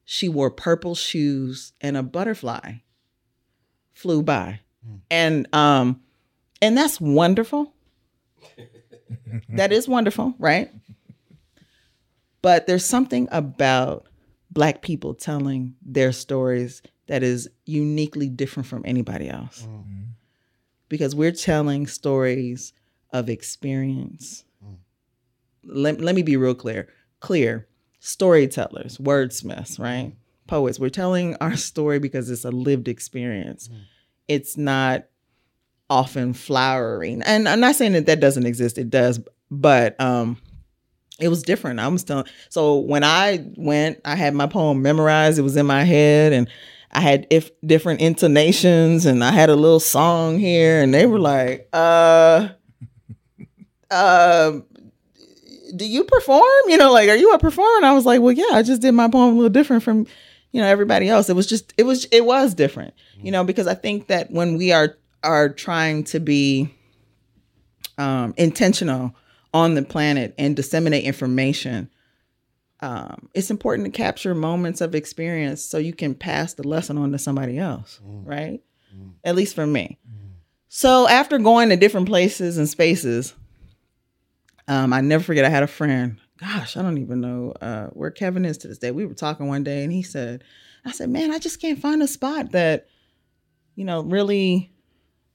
Speaker 3: she wore purple shoes and a butterfly flew by hmm. and um and that's wonderful that is wonderful right but there's something about black people telling their stories that is uniquely different from anybody else hmm. mm-hmm. because we're telling stories of experience. Hmm. Let, let me be real clear. Clear. Storytellers, wordsmiths, right? Poets. We're telling our story because it's a lived experience. It's not often flowering. And I'm not saying that that doesn't exist. It does, but um it was different. I'm still so when I went, I had my poem memorized. It was in my head, and I had if different intonations, and I had a little song here, and they were like, "Uh, uh, do you perform? You know, like, are you a performer?" And I was like, "Well, yeah, I just did my poem a little different from, you know, everybody else. It was just, it was, it was different, you know, because I think that when we are are trying to be um, intentional on the planet and disseminate information, um, it's important to capture moments of experience so you can pass the lesson on to somebody else, right? At least for me. So after going to different places and spaces, um, I never forget I had a friend gosh, I don't even know uh, where Kevin is to this day. We were talking one day, and he said, "I said, man, I just can't find a spot that, you know, really."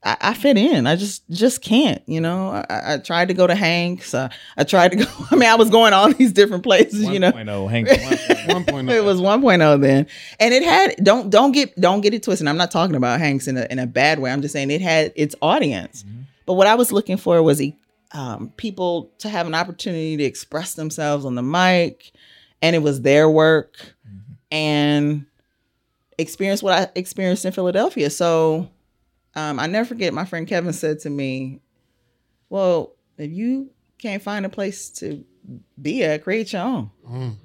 Speaker 3: I, I fit in. I just just can't, you know. I, I tried to go to Hanks. Uh, I tried to go. I mean, I was going all these different places, you know.
Speaker 2: 1.0, Hank 1.0.
Speaker 4: One point.
Speaker 3: It was 1.0 then, and it had don't don't get don't get it twisted. I'm not talking about Hanks in a in a bad way. I'm just saying it had its audience. But what I was looking for was um, people to have an opportunity to express themselves on the mic, and it was their work, and experience what I experienced in Philadelphia. So um, I never forget. My friend Kevin said to me, "Well, if you can't find a place to be at, create your own."
Speaker 4: Mm.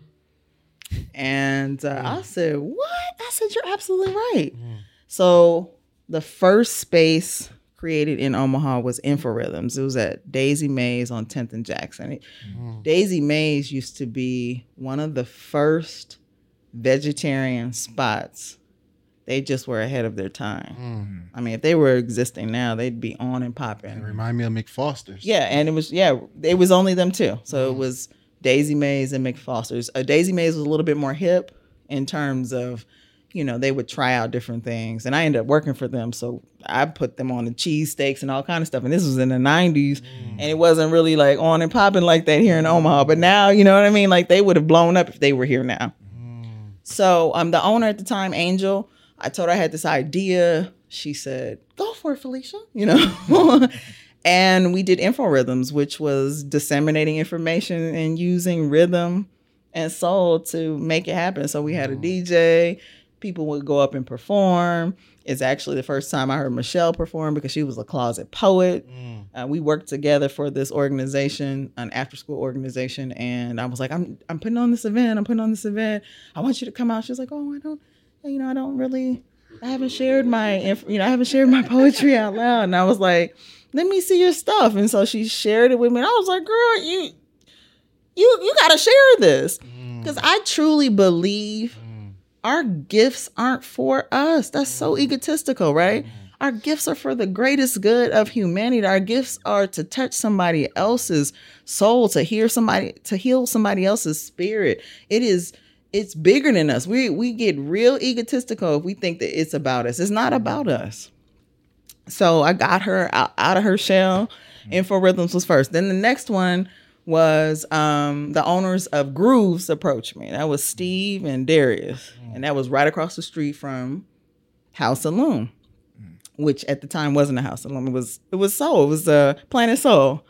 Speaker 3: And uh, I said, What? I said, You're absolutely right. So the first space created in Omaha was Inforhythms. It was at Daisy Mays on 10th and Jackson. It- mm. Daisy Mays used to be one of the first vegetarian spots. They just were ahead of their time. Mm. I mean, if they were existing now, they'd be on and
Speaker 4: It
Speaker 3: popping.
Speaker 4: remind me of McFoster's.
Speaker 3: Yeah, and it was yeah, it was only them two. So it mm. was Daisy Mays and McFoster's. Uh, Daisy Mays was a little bit more hip in terms of, you know, they would try out different things, and I ended up working for them. So I put them on the cheesesteaks and all kind of stuff. And this was in the '90s, and it wasn't really like on and popping like that here in Omaha. But now, you know what I mean? Like they would have blown up if they were here now. So um, the owner at the time, Angel, I told her I had this idea. She said, "Go for it, Felicia." You know. and we did Inforhythms, which was disseminating information and using rhythm and soul to make it happen. So we had a DJ. People would go up and perform. It's actually the first time I heard Michelle perform because she was a closet poet. Uh, we worked together for this organization, an after school organization, and I was like, I'm I'm putting on this event. I'm putting on this event. I want you to come out. She's like, Oh, I don't, you know, I don't really, I haven't shared my, inf- you know, I haven't shared my poetry out loud. And I was like, Let me see your stuff. And so she shared it with me. And I was like, Girl, you, you, you got to share this because I truly believe our gifts aren't for us. That's so mm-hmm. egotistical, right? Mm-hmm. Our gifts are for the greatest good of humanity. Our gifts are to touch somebody else's soul, to hear somebody, to heal somebody else's spirit. It is it's bigger than us. We we get real egotistical if we think that it's about us. It's not about us. So I got her out, out of her shell. Mm-hmm. Info Rhythms was first. Then the next one was um, the owners of Grooves approached me. That was Steve and Darius, and that was right across the street from House of Loom, which at the time wasn't a House of Loom. It was it was Soul. It was uh, Planet Soul.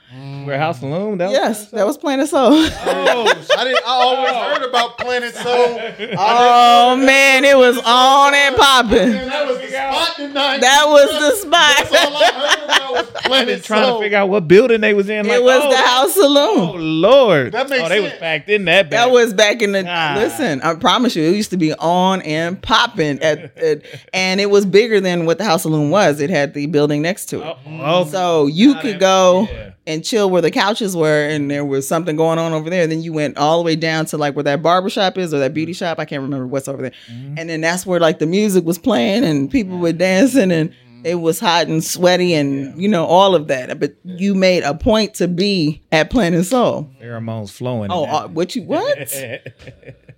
Speaker 2: Where House of Loom? That was
Speaker 3: Yes, that was Planet Soul.
Speaker 2: Oh,
Speaker 4: I didn't. I always heard about Planet Soul.
Speaker 3: oh man, it was on and popping.
Speaker 4: that was the spot tonight.
Speaker 3: That was the
Speaker 4: That's all
Speaker 3: spot.
Speaker 4: I was
Speaker 2: I've
Speaker 4: Planet
Speaker 2: been trying
Speaker 4: Soul.
Speaker 2: to figure out what building they was in. Like,
Speaker 3: It was
Speaker 2: oh,
Speaker 3: the House of Loom.
Speaker 2: Oh Lord,
Speaker 4: That makes
Speaker 2: oh, they was
Speaker 4: sense.
Speaker 2: packed in that.
Speaker 3: That was back in the.
Speaker 2: Ah.
Speaker 3: Listen, I promise you, it used to be on and popping at, at, and it was bigger than what the House of Loom was. It had the building next to it,
Speaker 2: Oh, oh,
Speaker 3: so you could
Speaker 2: it.
Speaker 3: go
Speaker 2: Yeah.
Speaker 3: and chill where the couches were, and there was something going on over there. Then you went all the way down to like where that barber shop is or that beauty shop. I can't remember what's over there.
Speaker 2: Mm-hmm.
Speaker 3: And then that's where like the music was playing and people were dancing and. It was hot and sweaty and you know all of that, but you made a point to be at Planet Soul.
Speaker 2: pheromones flowing.
Speaker 3: Oh, uh, what you what?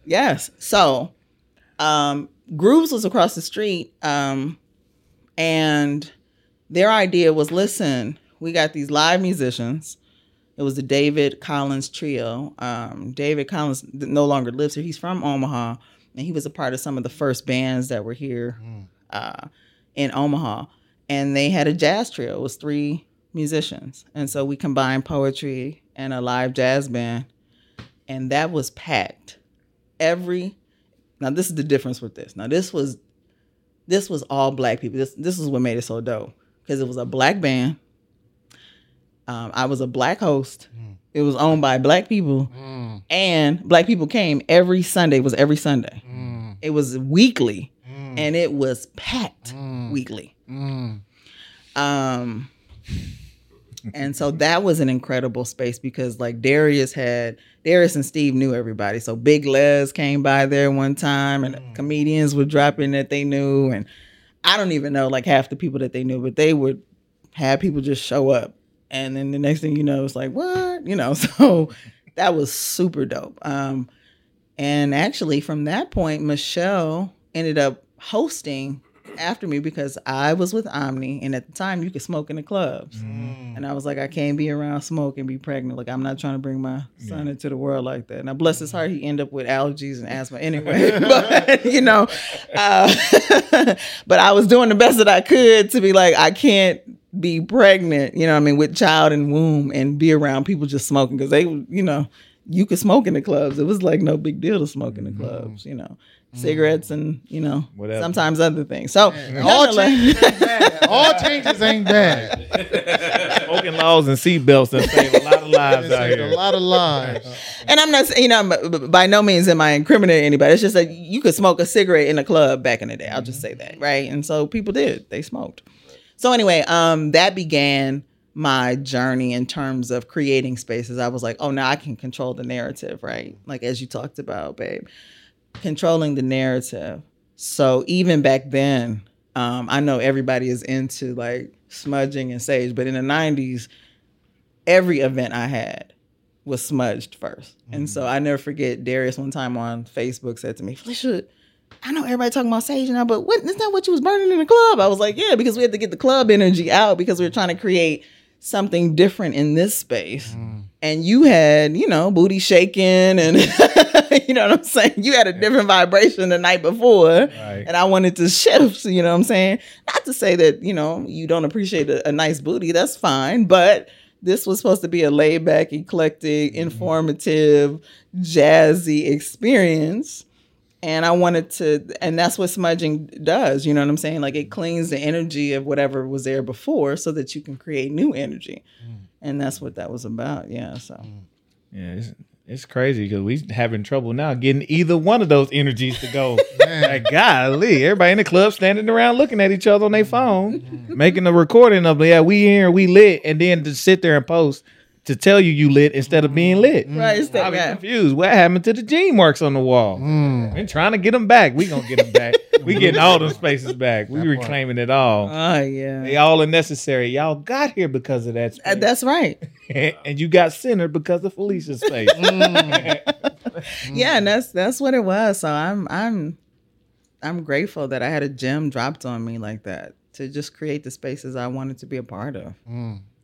Speaker 3: Yes. So, um, Grooves was across the street, um, and their idea was, listen, we got these live musicians. It was the David Collins trio. Um, David Collins no longer lives here. He's from Omaha, and he was a part of some of the first bands that were here uh, in Omaha. And they had a jazz trio. It was three musicians, and so we combined poetry and a live jazz band and that was packed. Every now this is the difference with this. Now this was this was all black people. This this is what made it so dope because it was a black band. Um, i was a black host. Mm. It was owned by black people. Mm. And black people came every sunday. It was every sunday. Mm. It was weekly and it was packed weekly um and so that was an incredible space because like Darius had Darius and Steve knew everybody. So Big Les came by there one time and comedians would drop in that they knew and I don't even know like half the people that they knew, but they would have people just show up. And then the next thing you know, it's like, what? You know, so that was super dope. Um, and actually, from that point, Michelle ended up hosting after me because I was with Omni, and at the time, you could smoke in the clubs. And I was like, I can't be around smoke and be pregnant. Like, I'm not trying to bring my son into the world like that. Now, bless his heart, he ended up with allergies and asthma anyway. but, you know, uh, but I was doing the best that I could to be like, I can't be pregnant, you know what I mean, with child and womb and be around people just smoking because they, you know, you could smoke in the clubs. It was like no big deal to smoke in the clubs, you know, cigarettes and, you know,
Speaker 2: Whatever.
Speaker 3: sometimes other things. So,
Speaker 4: All changes ain't bad. All changes ain't bad.
Speaker 2: Smoking laws and seatbelts and save a lot of lives out
Speaker 4: Saved a lot of lives.
Speaker 3: And I'm not, you know, b- b- by no means am I incriminating anybody. It's just that you could smoke a cigarette in a club back in the day. I'll just say that, right? And so people did. They smoked. So anyway, um, that began my journey in terms of creating spaces. I was like, oh, now I can control the narrative, right? Like as you talked about, babe, controlling the narrative. So even back then, um, I know everybody is into like smudging and sage, but in the '90s, every event I had was smudged 1st And so I never forget Darius one time on Facebook said to me, Felicia, I know everybody talking about sage now, but what isn't that what you was burning in the club? I was like, Yeah, because we had to get the club energy out because we were trying to create something different in this space. And you had, you know, booty shaking and you know what I'm saying? You had a different vibration the night before.
Speaker 2: Right.
Speaker 3: And I wanted to shift, you know what I'm saying? Not to say that, you know, you don't appreciate a, a nice booty, that's fine, but this was supposed to be a laid back, eclectic, mm-hmm. informative, jazzy experience. And I wanted to, and that's what smudging does, you know what I'm saying? Like it cleans the energy of whatever was there before so that you can create new energy. Mm. And that's what that was about. Yeah. So,
Speaker 2: Yeah, it's, it's crazy because we having trouble now getting either one of those energies to go. like, golly, everybody in the club standing around looking at each other on their phone, mm-hmm. making a recording of, yeah, we here, we lit, and then to sit there and post to tell you you lit instead of being lit.
Speaker 3: right. Mm. It's
Speaker 2: I
Speaker 3: that
Speaker 2: be confused. What happened to the gene marks on the wall? Mm. Been trying to get them back. We gonna get them back. we getting all them spaces back. We reclaiming it all.
Speaker 3: Oh, yeah.
Speaker 2: They all are necessary. Y'all got here because of that
Speaker 3: Uh. That's right.
Speaker 2: and you got centered because of Felicia's space. Mm.
Speaker 3: yeah and that's that's what it was so i'm i'm i'm grateful that i had a gem dropped on me like that to just create the spaces i wanted to be a part of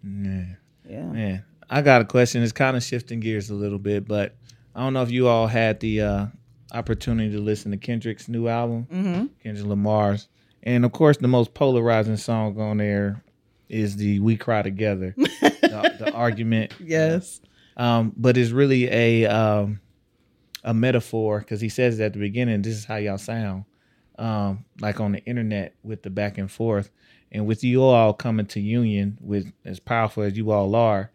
Speaker 2: Yeah.
Speaker 3: yeah
Speaker 2: Man, I got a question. It's kind of shifting gears a little bit, but I don't know if you all had the uh, opportunity to listen to Kendrick's new album,
Speaker 3: mm-hmm.
Speaker 2: Kendrick Lamar's, and of course, the most polarizing song on there is the "We Cry Together," the, the argument.
Speaker 3: yes
Speaker 2: Um, but it's really a um, a metaphor because he says at the beginning, "This is how y'all sound," um, like on the internet with the back and forth, and with you all coming to union with as powerful as you all are.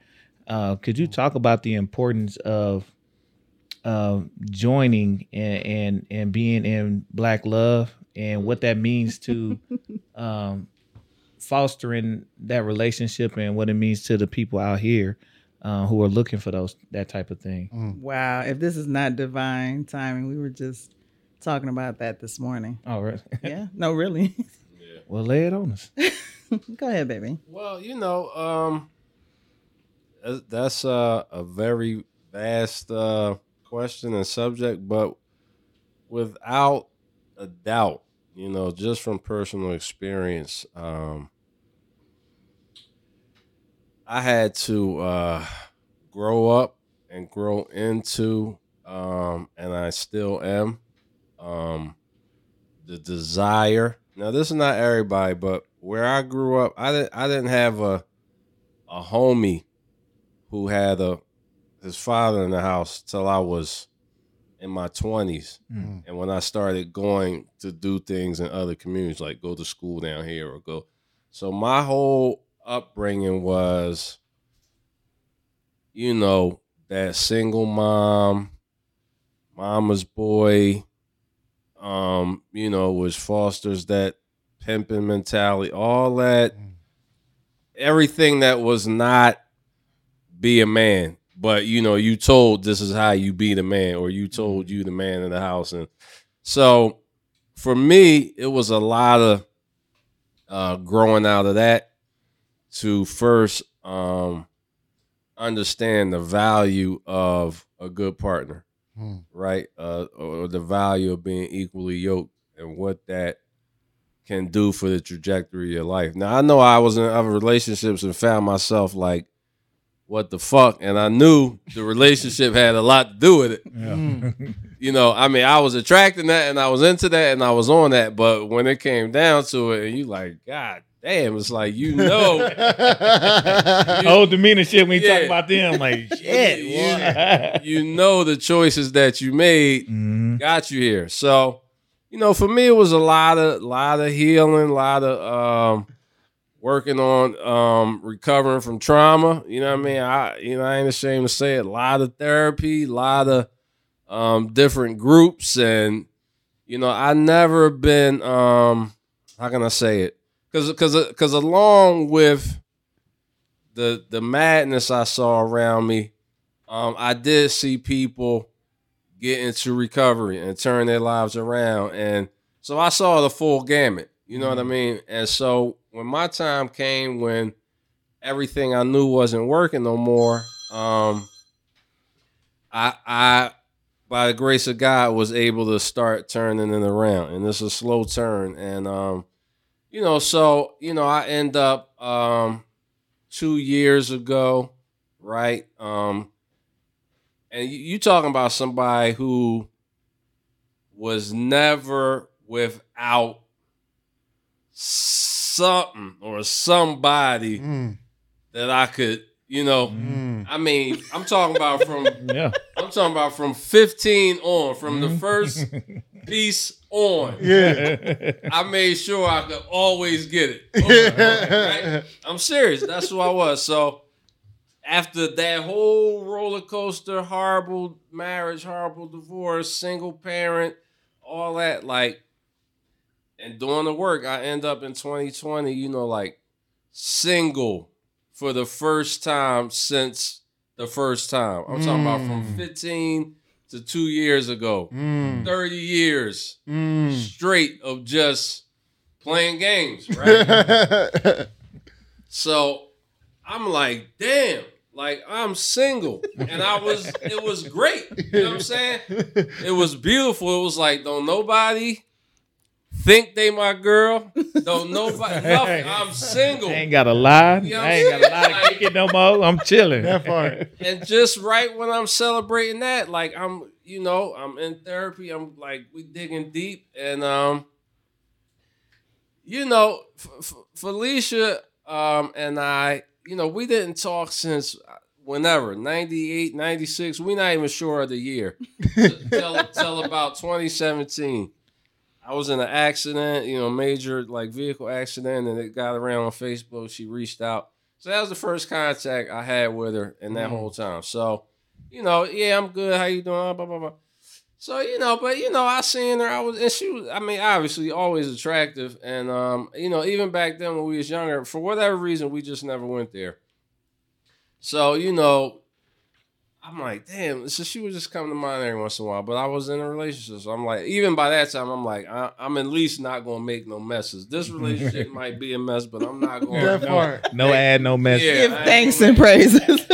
Speaker 2: Uh, could you talk about the importance of uh, joining and, and and being in Black Love and what that means to um, fostering that relationship and what it means to the people out here uh, who are looking for those that type of thing.
Speaker 3: wow if this is not divine timing we were just talking about that this morning
Speaker 2: Oh, really?
Speaker 3: yeah no really
Speaker 2: well, lay it on us.
Speaker 3: go ahead baby
Speaker 5: Well, you know, um, that's- that's uh, a very vast uh, question and subject, but without a doubt, you know, just from personal experience, um, I had to uh, grow up and grow into, um, and I still am, um, the desire. Now, this is not everybody, but where I grew up, I didn't, I didn't have a, a homie who had a his father in the house till I was in my twenties,
Speaker 2: Mm.
Speaker 5: and when I started going to do things in other communities, like go to school down here or go, so my whole upbringing was, you know, that single mom, mama's boy, um, you know, which fosters that pimping mentality, all that, everything that was not be a man, but you know, you told this is how you be the man, or you told you the man in the house, and so for me, it was a lot of uh, growing out of that to first um, understand the value of a good partner,
Speaker 4: Hmm.
Speaker 5: right? Uh, or the value of being equally yoked and what that can do for the trajectory of your life. Now, I know I was in other relationships and found myself like, what the fuck? And I knew the relationship had a lot to do with it. You know, I mean, I was attracting that and I was into that and I was on that. But when it came down to it, and you like, God damn, it's like, you know,
Speaker 2: Old demeanor shit when you
Speaker 5: Yeah.
Speaker 2: talk about them, like shit.
Speaker 5: Yeah. you know the choices that you made
Speaker 2: Mhm.
Speaker 5: got you here. So, you know, for me, it was a lot of lot of healing, a lot of um, working on um, recovering from trauma. You know what I mean? I you know I ain't ashamed to say it. A lot of therapy, a lot of um, different groups, and you know I never been um, how can I say it? Because because because along with the the madness I saw around me, um, I did see people get into recovery and turn their lives around. And so I saw the full gamut. You know what I mean? And so when my time came when everything I knew wasn't working no more, um, I I by the grace of God was able to start turning it around. And this is a slow turn. And um, you know, so you know, I end up um two years ago, right? Um and you, you talking about somebody who was never without something or somebody
Speaker 4: Mm,
Speaker 5: that I could, you know.
Speaker 4: mm.
Speaker 5: I mean, I'm talking about from
Speaker 2: Yeah.
Speaker 5: I'm talking about from 15 on, from the first piece on.
Speaker 4: Yeah.
Speaker 5: I made sure I could always get it. Okay, right? I'm serious. That's who I was. So after that whole roller coaster, horrible marriage, horrible divorce, single parent, all that, like, and doing the work, I end up in 2020, you know, like single for the first time since the first time. I'm talking about from
Speaker 4: Mm.
Speaker 5: 15 to two years ago.
Speaker 4: Mm,
Speaker 5: 30 years
Speaker 4: mm.
Speaker 5: straight of just playing games, right? so I'm like, damn, like I'm single. And I was, it was great. You know what I'm saying? It was beautiful. It was like, don't nobody think they my girl. Don't nobody, nothing. I'm single.
Speaker 2: I ain't got a lie.
Speaker 5: You know
Speaker 2: I ain't got a
Speaker 5: saying?
Speaker 2: lie to kick it no more. I'm chilling.
Speaker 4: That part.
Speaker 5: and just right when I'm celebrating that, like I'm, you know, I'm in therapy. I'm like we digging deep, and um, you know, F- F- Felicia um and I, you know, we didn't talk since uh, whenever 98, 96. we're not even sure of the year till, till about 2017. I was in an accident, you know, major like vehicle accident, and it got around on Facebook. She reached out. So that was the first contact I had with her in that
Speaker 4: Mm.
Speaker 5: whole time. So, you know, yeah, I'm good. How you doing? Blah blah blah. So you know, but you know, I seen her. I was, and she was. I mean, obviously, always attractive, and um, you know, even back then when we was younger, for whatever reason, we just never went there. So you know, I'm like, damn. So she would just come to mind every once in a while, but I was in a relationship, so I'm like, even by that time, I'm like, I, I'm at least not gonna make no messes. This relationship might be a mess, but I'm not going.
Speaker 4: That
Speaker 5: to
Speaker 4: part.
Speaker 2: No ad, no mess.
Speaker 5: Yeah.
Speaker 3: Give thanks and praises.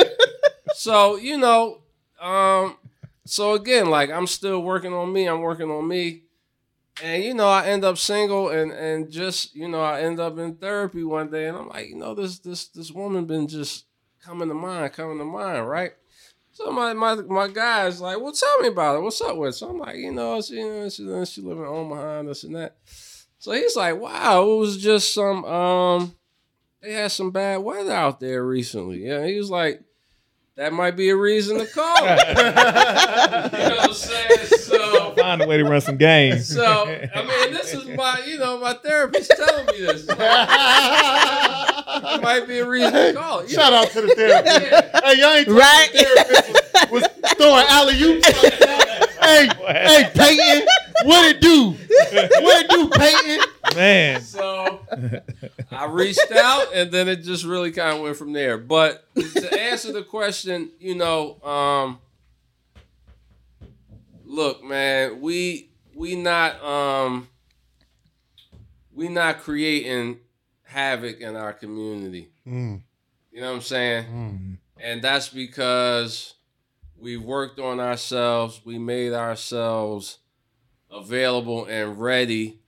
Speaker 5: so you know um so again like i'm still working on me i'm working on me and you know i end up single and and just you know i end up in therapy one day and i'm like you know this this this woman been just coming to mind coming to mind right so my my my guy's like well tell me about it what's up with it? so i'm like you know she, you know, she, she live in omaha and this and that so he's like wow it was just some um they had some bad weather out there recently yeah he was like that might be a reason to call. you know what I'm saying? So,
Speaker 2: Find a way to run some games.
Speaker 5: so I mean, this is my, you know, my therapist telling me this. It might be a reason to call. You
Speaker 4: Shout
Speaker 5: know?
Speaker 4: out to the therapist.
Speaker 5: Yeah.
Speaker 4: Hey, y'all ain't talking
Speaker 3: Right.
Speaker 4: the therapist was, was throwing alley oops. hey, hey, Peyton, what it do? What it do, Peyton?
Speaker 2: Man.
Speaker 5: So I reached out, and then it just really kind of went from there. But to answer the question, you know, um, look, man, we we not um, we not creating havoc in our community.
Speaker 4: Mm,
Speaker 5: You know what I'm saying?
Speaker 4: mm,
Speaker 5: And that's because we worked on ourselves, we made ourselves available and ready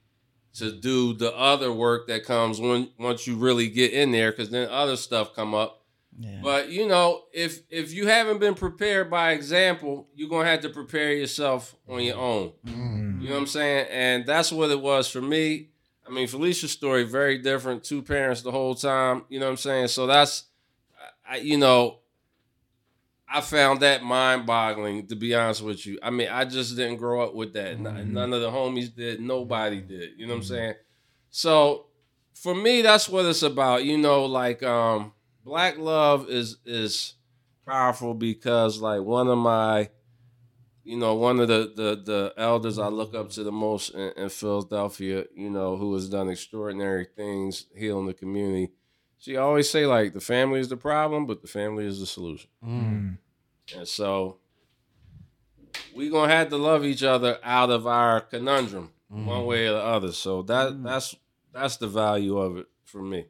Speaker 5: to do the other work that comes when once you really get in there because then other stuff come up.
Speaker 3: Yeah.
Speaker 5: but you know if if you haven't been prepared by example you're gonna have to prepare yourself on your own. You know what i'm saying? And that's what it was for me i mean felicia's story very different two parents the whole time you know what i'm saying so that's I, you know I found that mind boggling, to be honest with you. I mean, I just didn't grow up with that. N- mm-hmm. None of the homies did. Nobody mm-hmm. did. You know what I'm mm-hmm. saying? So for me, that's what it's about. You know, like um, black love is is powerful because like one of my you know, one of the the the elders I look up to the most in, in Philadelphia, you know, who has done extraordinary things healing the community. She always say like the family is the problem, but the family is the solution.
Speaker 2: Mm.
Speaker 5: And so we gonna have to love each other out of our conundrum, one way or the other. So that that's that's the value of it for me.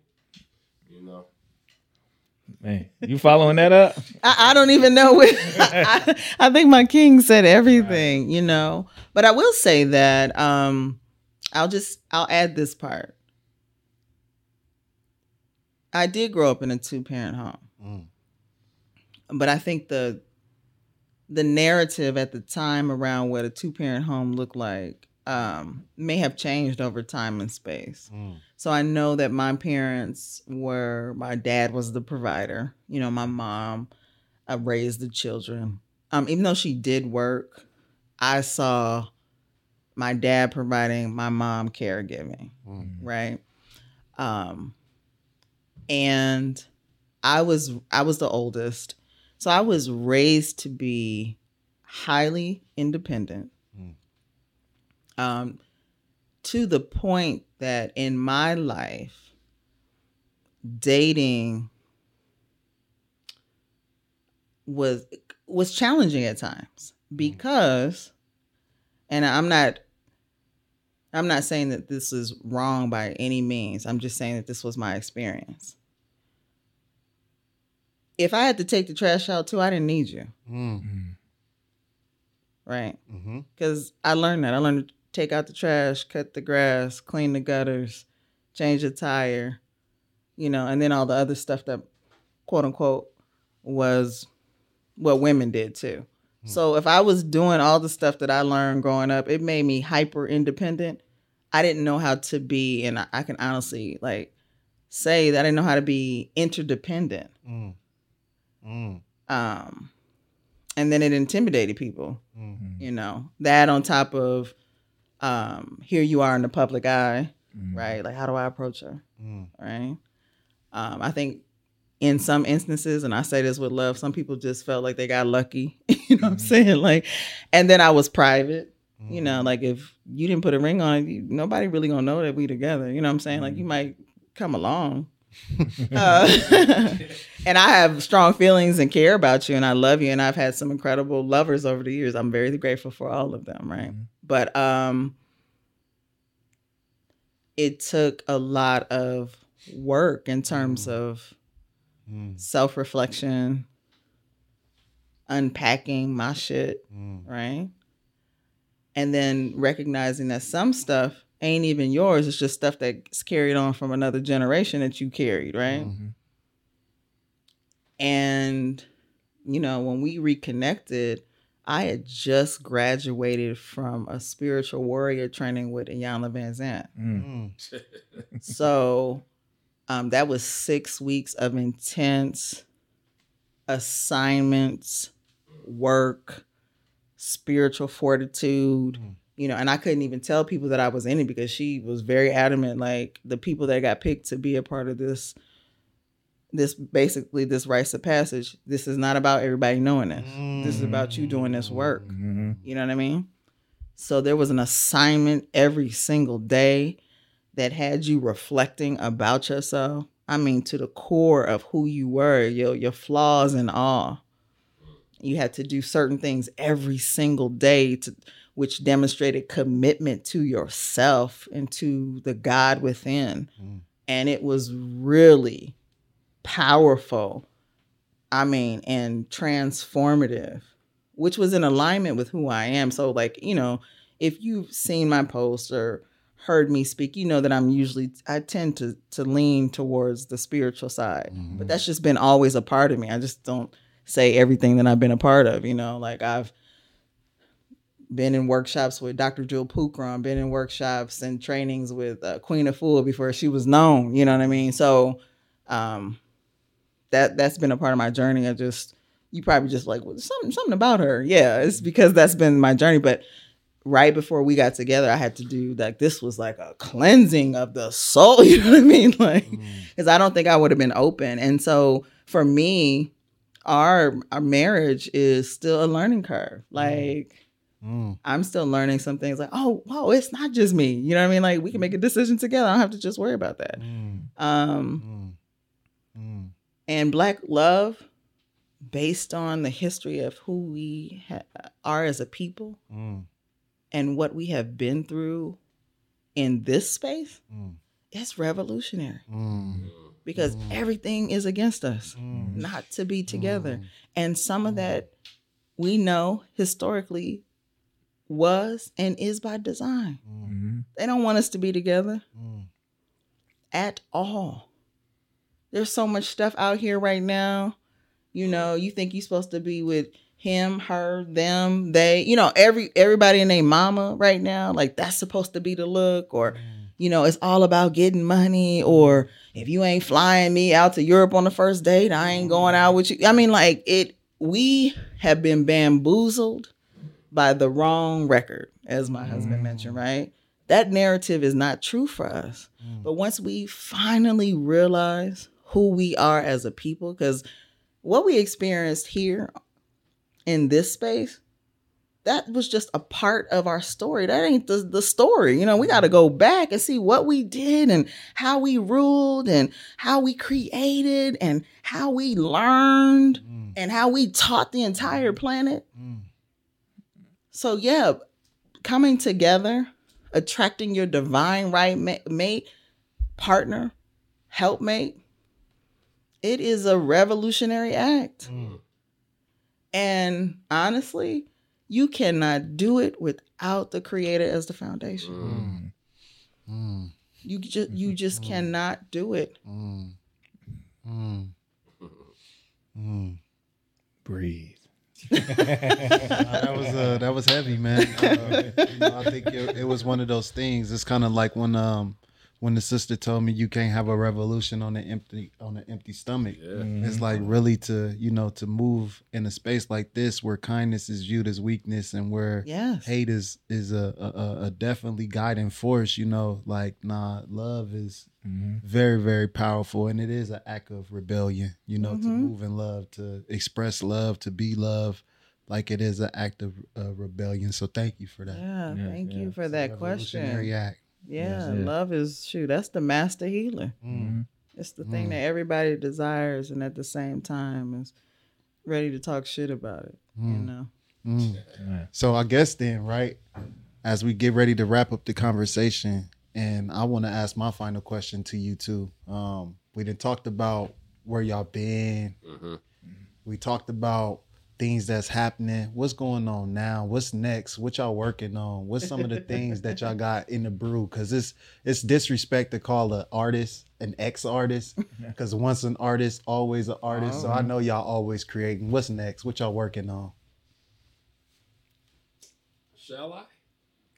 Speaker 2: Man, you following that up?
Speaker 3: I, I don't even know what I, I think my king said everything, you know. But I will say that um I'll just I'll add this part. I did grow up in a two parent home.
Speaker 4: Mm.
Speaker 3: But I think the the narrative at the time around what a two parent home looked like um may have changed over time and space.
Speaker 4: Mm.
Speaker 3: So I know that my parents were my dad was the provider. You know, my mom uh, raised the children. Um, even though she did work, I saw my dad providing, my mom caregiving,
Speaker 4: Mm.
Speaker 3: right? Um, and I was I was the oldest, so I was raised to be highly independent.
Speaker 4: Mm.
Speaker 3: Um, to the point that in my life, dating was was challenging at times because and I'm not I'm not saying that this is wrong by any means. I'm just saying that this was my experience. If I had to take the trash out too, I didn't need you,
Speaker 4: Mm.
Speaker 3: right?
Speaker 4: Mm-hmm.
Speaker 3: because I learned that. I learned to take out the trash, cut the grass, clean the gutters, change the tire, you know, and then all the other stuff that, quote unquote, was what women did too. So if I was doing all the stuff that I learned growing up, it made me hyper independent. I didn't know how to be, and I, can honestly like say that I didn't know how to be interdependent.
Speaker 4: Mm. Mm.
Speaker 3: Um, and then it intimidated people
Speaker 4: Mm.
Speaker 3: you know that on top of um here you are in the public eye
Speaker 2: Mm.
Speaker 3: right? Like how do i approach her?
Speaker 4: Mm.
Speaker 3: right? Um i think in some instances and i say this with love some people just felt like they got lucky you know what i'm saying? Like and then i was private you know like if you didn't put a ring on you, nobody really gonna know that we together you know what i'm saying? Like you might come along. Uh, and I have strong feelings and care about you, and I love you, and I've had some incredible lovers over the years. I'm very grateful for all of them, right? But um, it took a lot of work in terms of
Speaker 4: Mm.
Speaker 3: self reflection, unpacking my shit,
Speaker 4: Mm.
Speaker 3: right? And then recognizing that some stuff ain't even yours. It's just stuff that's carried on from another generation that you carried, right?
Speaker 2: Mhm.
Speaker 3: And, you know, when we reconnected, I had just graduated from a spiritual warrior training with Iyanla Vanzant.
Speaker 2: Mm.
Speaker 4: Mm.
Speaker 3: So um, that was six weeks of intense assignments, work, spiritual fortitude.
Speaker 4: Mm.
Speaker 3: You know, and I couldn't even tell people that I was in it because she was very adamant. Like the people that got picked to be a part of this, this basically this rites of passage. This is not about everybody knowing this. This is about you doing this work.
Speaker 2: Mhm.
Speaker 3: You know what I mean? So there was an assignment every single day that had you reflecting about yourself. I mean, to the core of who you were, your your flaws and all. You had to do certain things every single day to which demonstrated commitment to yourself and to the God within.
Speaker 4: Mm.
Speaker 3: And it was really powerful I mean, and transformative, which was in alignment with who I am. So, like, you know, if you've seen my posts or heard me speak, you know that I'm usually I tend to to lean towards the spiritual side.
Speaker 4: Mm-hmm.
Speaker 3: But that's just been always a part of me. I just don't say everything that I've been a part of, you know, like I've been in workshops with Dr. Jewel Pookrum, been in workshops and trainings with uh, Queen Afua before she was known, you know what I mean? So um that that's been a part of my journey. I just you probably just like well, something something about her. Yeah, it's because that's been my journey, but right before we got together, I had to do like this was like a cleansing of the soul. You know what I mean? Like, because I don't think I would have been open. And so for me, our our marriage is still a learning curve. Like.
Speaker 4: Mm.
Speaker 3: I'm still learning some things like, oh, wow, it's not just me. You know what I mean? Like we can make a decision together. I don't have to just worry about that.
Speaker 4: Mm.
Speaker 3: Um,
Speaker 4: Mm. Mm.
Speaker 3: And black love, based on the history of who we ha- are as a people,
Speaker 4: Mm.
Speaker 3: and what we have been through in this space,
Speaker 4: Mm.
Speaker 3: it's revolutionary
Speaker 4: Mm.
Speaker 3: because everything is against us
Speaker 4: Mm.
Speaker 3: not to be together. And some of that we know historically was and is by design.
Speaker 2: Mhm.
Speaker 3: They don't want us to be together
Speaker 4: Mm.
Speaker 3: at all. There's so much stuff out here right now. You know, you think you're supposed to be with him, her, them, they, you know, every everybody and their mama right now, like that's supposed to be the look, or mm. you know, it's all about getting money, or if you ain't flying me out to Europe on the first date, I ain't going out with you. I mean, like it we have been bamboozled by the wrong record, as my husband mm. mentioned, right? That narrative is not true for us. Mm. But once we finally realize who we are as a people, because what we experienced here in this space, that was just a part of our story. That ain't the, the story. You know, we got to go back and see what we did and how we ruled and how we created and how we learned and how we taught the entire planet.
Speaker 4: Mm.
Speaker 3: So, yeah, coming together, attracting your divine right mate, partner, helpmate, it is a revolutionary act.
Speaker 4: Mm.
Speaker 3: And honestly, you cannot do it without the creator as the foundation.
Speaker 4: Mm. Mm.
Speaker 3: You just you just cannot do it.
Speaker 4: Mm. Mm. Mm.
Speaker 2: Breathe.
Speaker 4: Uh, that was uh, that was heavy, man. Uh, you know, I think it, it was one of those things. It's kind of like when um when the sister told me you can't have a revolution on an empty on an empty stomach. It's like really to you know to move in a space like this where kindness is viewed as weakness and where
Speaker 3: Yes.
Speaker 4: hate is is a, a a- a definitely guiding force. You know, like nah, love is very very powerful and it is an act of rebellion. You know, to
Speaker 3: Mhm.
Speaker 4: move in love, to express love, to be love. Like it is an act of uh, rebellion. So thank you for that.
Speaker 3: Yeah,
Speaker 2: Yeah,
Speaker 3: thank
Speaker 2: yeah.
Speaker 3: you for
Speaker 4: It's
Speaker 3: that question.
Speaker 4: act.
Speaker 3: Yeah,
Speaker 2: Yeah.
Speaker 3: love is shoot, that's the master healer.
Speaker 4: Mm.
Speaker 3: It's the thing
Speaker 4: Mm.
Speaker 3: that everybody desires and at the same time is ready to talk shit about it. You
Speaker 4: Mm.
Speaker 3: know.
Speaker 4: Mm.
Speaker 2: Yeah.
Speaker 4: So I guess then, right, as we get ready to wrap up the conversation, and I want to ask my final question to you too. Um, we done talked about where y'all been.
Speaker 5: Mhm.
Speaker 4: We talked about things that's happening. What's going on now? What's next? What y'all working on? What's some of the things that y'all got in the brew? Because it's it's disrespect to call an artist an ex artist. Because once an artist, always an artist. So I oh. know y'all always creating. What's next? What y'all working on?
Speaker 5: Shall I?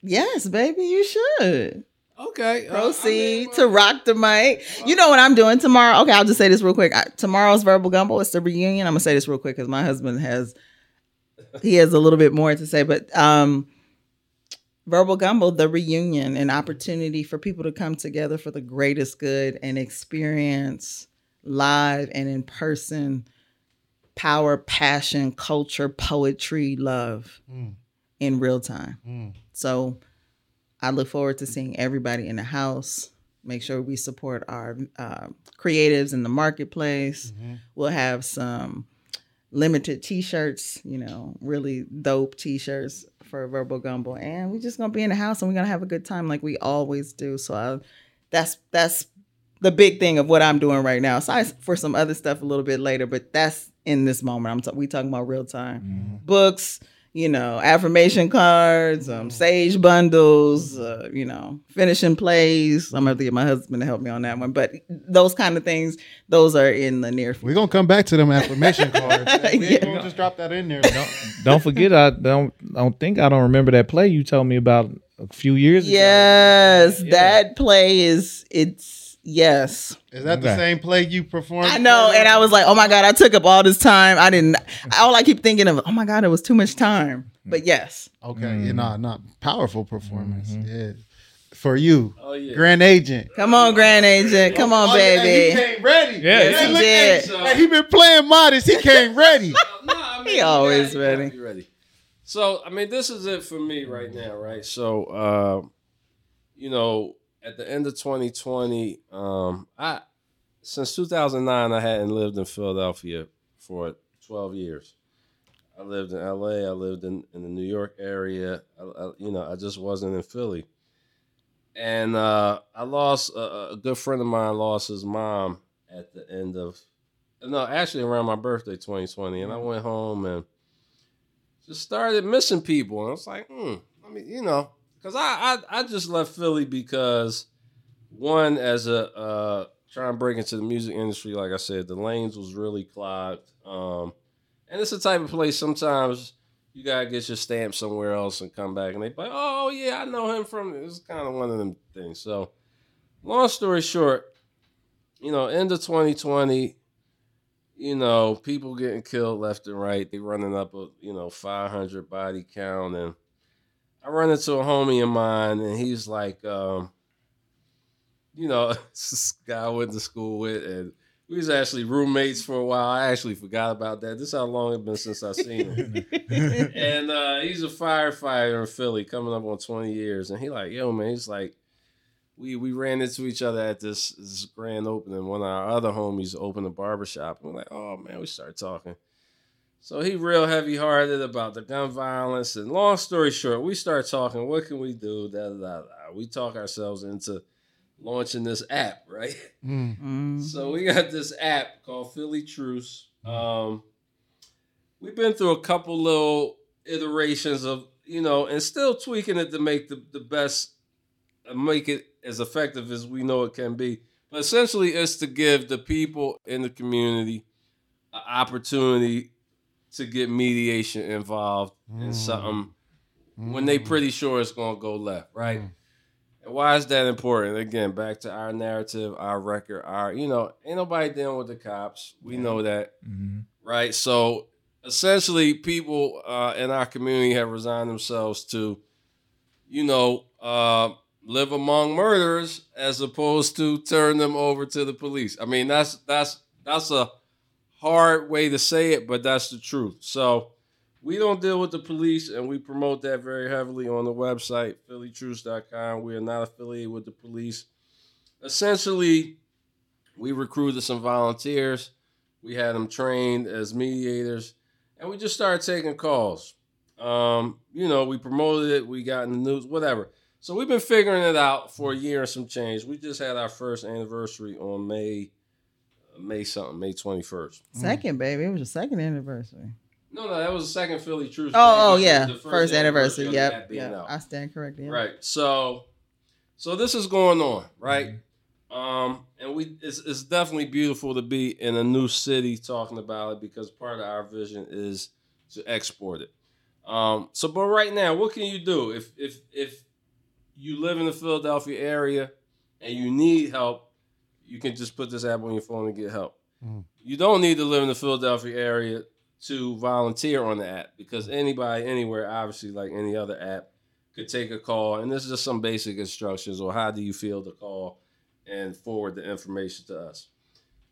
Speaker 3: Yes, baby, you should.
Speaker 5: Okay. uh, I
Speaker 3: Proceed
Speaker 5: mean,
Speaker 3: to rock the mic. You know what I'm doing tomorrow? Okay, I'll just say this real quick. I, tomorrow's verbal gumbo. It's the reunion. I'm gonna say this real quick because my husband has he has a little bit more to say, but um verbal gumbo, the reunion, an opportunity for people to come together for the greatest good and experience live and in person power, passion, culture, poetry, love
Speaker 4: Mm.
Speaker 3: in real time.
Speaker 4: Mm.
Speaker 3: So I look forward to seeing everybody in the house. Make sure we support our uh, creatives in the marketplace.
Speaker 4: Mhm.
Speaker 3: We'll have some limited t-shirts, you know, really dope t-shirts for Verbal Gumbo. And we're just gonna be in the house and we're gonna have a good time like we always do. So I, that's that's the big thing of what I'm doing right now. Aside for some other stuff a little bit later, but that's in this moment. I'm ta- we talking about real time books. You know, affirmation cards, um, sage bundles. Uh, you know, finishing plays. I'm gonna have to get my husband to help me on that one. But those kind of things, those are in the near future.
Speaker 4: We're gonna come back to them affirmation cards. We ain't
Speaker 3: Yeah.
Speaker 4: gonna just drop that in there.
Speaker 2: Don't forget, I don't I don't think I don't remember that play you told me about a few years ago.
Speaker 3: Yes,
Speaker 2: Yeah.
Speaker 3: that play is it's yes.
Speaker 4: Is that the same play you performed?
Speaker 3: I know, and I was like, oh my god, I took up all this time. I didn't. All I keep thinking of, oh my god, it was too much time. But yes,
Speaker 4: Okay, you know, not powerful performance. Yeah, for you,
Speaker 5: Oh yeah.
Speaker 4: grand agent.
Speaker 3: come on, grand agent, come on,
Speaker 4: Oh, yeah, He came ready.
Speaker 2: Yeah,
Speaker 3: Yes, he did.
Speaker 4: hey, he been playing modest. He came ready.
Speaker 5: No, I mean,
Speaker 3: He always
Speaker 5: gotta- you gotta
Speaker 3: ready.
Speaker 5: be ready. So, I mean, this is it for me right now, right? So, uh, you know, at the end of 2020, um, I since 2009, I hadn't lived in Philadelphia for 12 years. I lived in LA. I lived in, in the New York area. I, I, you know, I just wasn't in Philly. And uh, I lost a, a good friend of mine. Lost his mom at the end of no, actually around my birthday, 2020, and I went home and just started missing people. And I was like, hmm, I mean, you know, because I, I I just left Philly because one, as a uh, trying to break into the music industry, like I said, the lanes was really clogged. Um, and it's the type of place sometimes you gotta get your stamp somewhere else and come back, and they like, oh yeah, I know him from. It's kind of one of them things. So, long story short, you know, end of 2020 you know, people getting killed left and right. They running up a you know 500 body count, and I run into a homie of mine, and he's like, um, you know, this guy I went to school with, and we was actually roommates for a while. I actually forgot about that. This is how long it's been since I seen him. and uh, he's a firefighter in Philly, coming up on 20 years, and he like, yo man, he's like we we ran into each other at this, this grand opening. One of our other homies opened a barbershop. And we're like, oh man, we started talking. So he real heavy hearted about the gun violence. And long story short, we start talking, what can we do? Da, da, da, da. We talk ourselves into launching this app, right?
Speaker 4: Mm.
Speaker 3: Mm.
Speaker 5: So we got this app called Philly Truce. Um, we've been through a couple little iterations of, you know, and still tweaking it to make the, the best, uh, make it as effective as we know it can be. But essentially, it's to give the people in the community an opportunity to get mediation involved in something when they pretty sure it's going to go left, right? And why is that important? Again, back to our narrative, our record, our, you know, ain't nobody dealing with the cops. We know that, right? So essentially, people uh, in our community have resigned themselves to, you know, uh, live among murderers as opposed to turn them over to the police. I mean, that's that's that's a hard way to say it, but that's the truth. So we don't deal with the police, and we promote that very heavily on the website, phillytruce.com. We are not affiliated with the police. Essentially, we recruited some volunteers. We had them trained as mediators, and we just started taking calls. Um, you know, we promoted it, we got in the news, whatever. So we've been figuring it out for a year and some change. We just had our first anniversary on May, May something, May twenty first.
Speaker 3: Second, baby, it was your second anniversary.
Speaker 5: No, no, that was the second Philly Truce.
Speaker 3: Oh, oh yeah,
Speaker 5: The
Speaker 3: first, anniversary.
Speaker 5: of the app
Speaker 3: Yep, yeah. I stand corrected. Yeah.
Speaker 5: Right. So, so this is going on, right? Um, and we it's, it's definitely beautiful to be in a new city talking about it because part of our vision is to export it. Um, so, but right now, what can you do if if if you live in the Philadelphia area and you need help? You can just put this app on your phone and get help.
Speaker 4: Mm.
Speaker 5: You don't need to live in the Philadelphia area to volunteer on the app because anybody anywhere, obviously, like any other app, could take a call. And this is just some basic instructions or how do you feel the call and forward the information to us.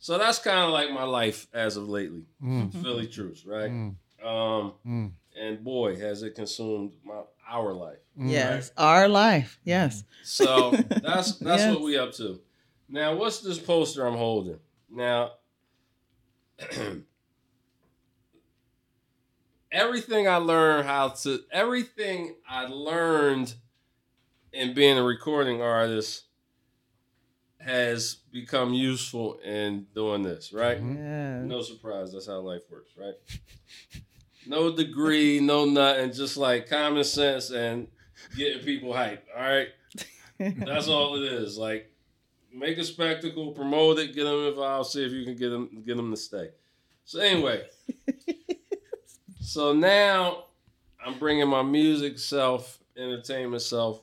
Speaker 5: So that's kind of like my life as of lately.
Speaker 4: Mm.
Speaker 5: Philly Truce, right?
Speaker 4: Mm.
Speaker 5: Um,
Speaker 4: Mm.
Speaker 5: and boy, has it consumed my our life.
Speaker 3: Yes, our life. Yes.
Speaker 5: So that's that's
Speaker 3: Yes.
Speaker 5: what we up to. Now, what's this poster I'm holding? Now, everything I learned how to everything I learned in being a recording artist has become useful in doing this, right?
Speaker 3: Yeah.
Speaker 5: No surprise, that's how life works, right? No degree, no nothing, just like common sense and getting people hyped. All right, that's all it is. Like, make a spectacle, promote it, get them involved, see if you can get them get them to stay. So anyway, so now I'm bringing my music self, entertainment self,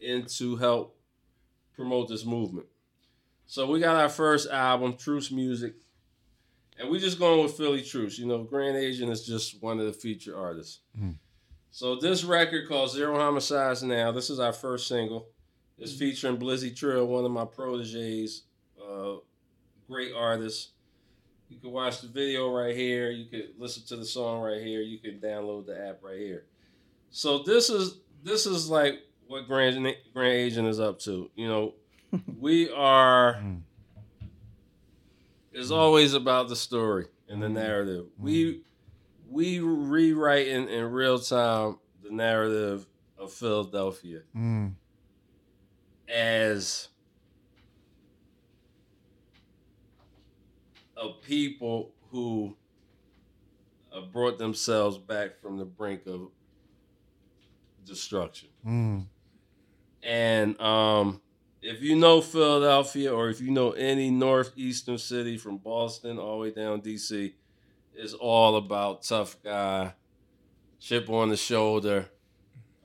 Speaker 5: in to help promote this movement. So we got our first album, Truce Music, and we're just going with Philly Truce. You know, Grand Agent is just one of the featured artists.
Speaker 4: Mm.
Speaker 5: So this record called Zero Homicides Now. This is our first single. It's featuring Blizzy Trill, one of my proteges, uh, great artist. You can watch the video right here. You could listen to the song right here. You can download the app right here. So this is this is like what Grand Grand Agent is up to. You know, we are.
Speaker 4: Mm.
Speaker 5: It's always about the story and the narrative. We we rewrite in, in real time the narrative of Philadelphia
Speaker 4: Mm.
Speaker 5: As a people who uh, brought themselves back from the brink of destruction.
Speaker 4: Mm.
Speaker 5: And um, if you know Philadelphia or if you know any northeastern city from Boston all the way down DC, it's all about tough guy, chip on the shoulder.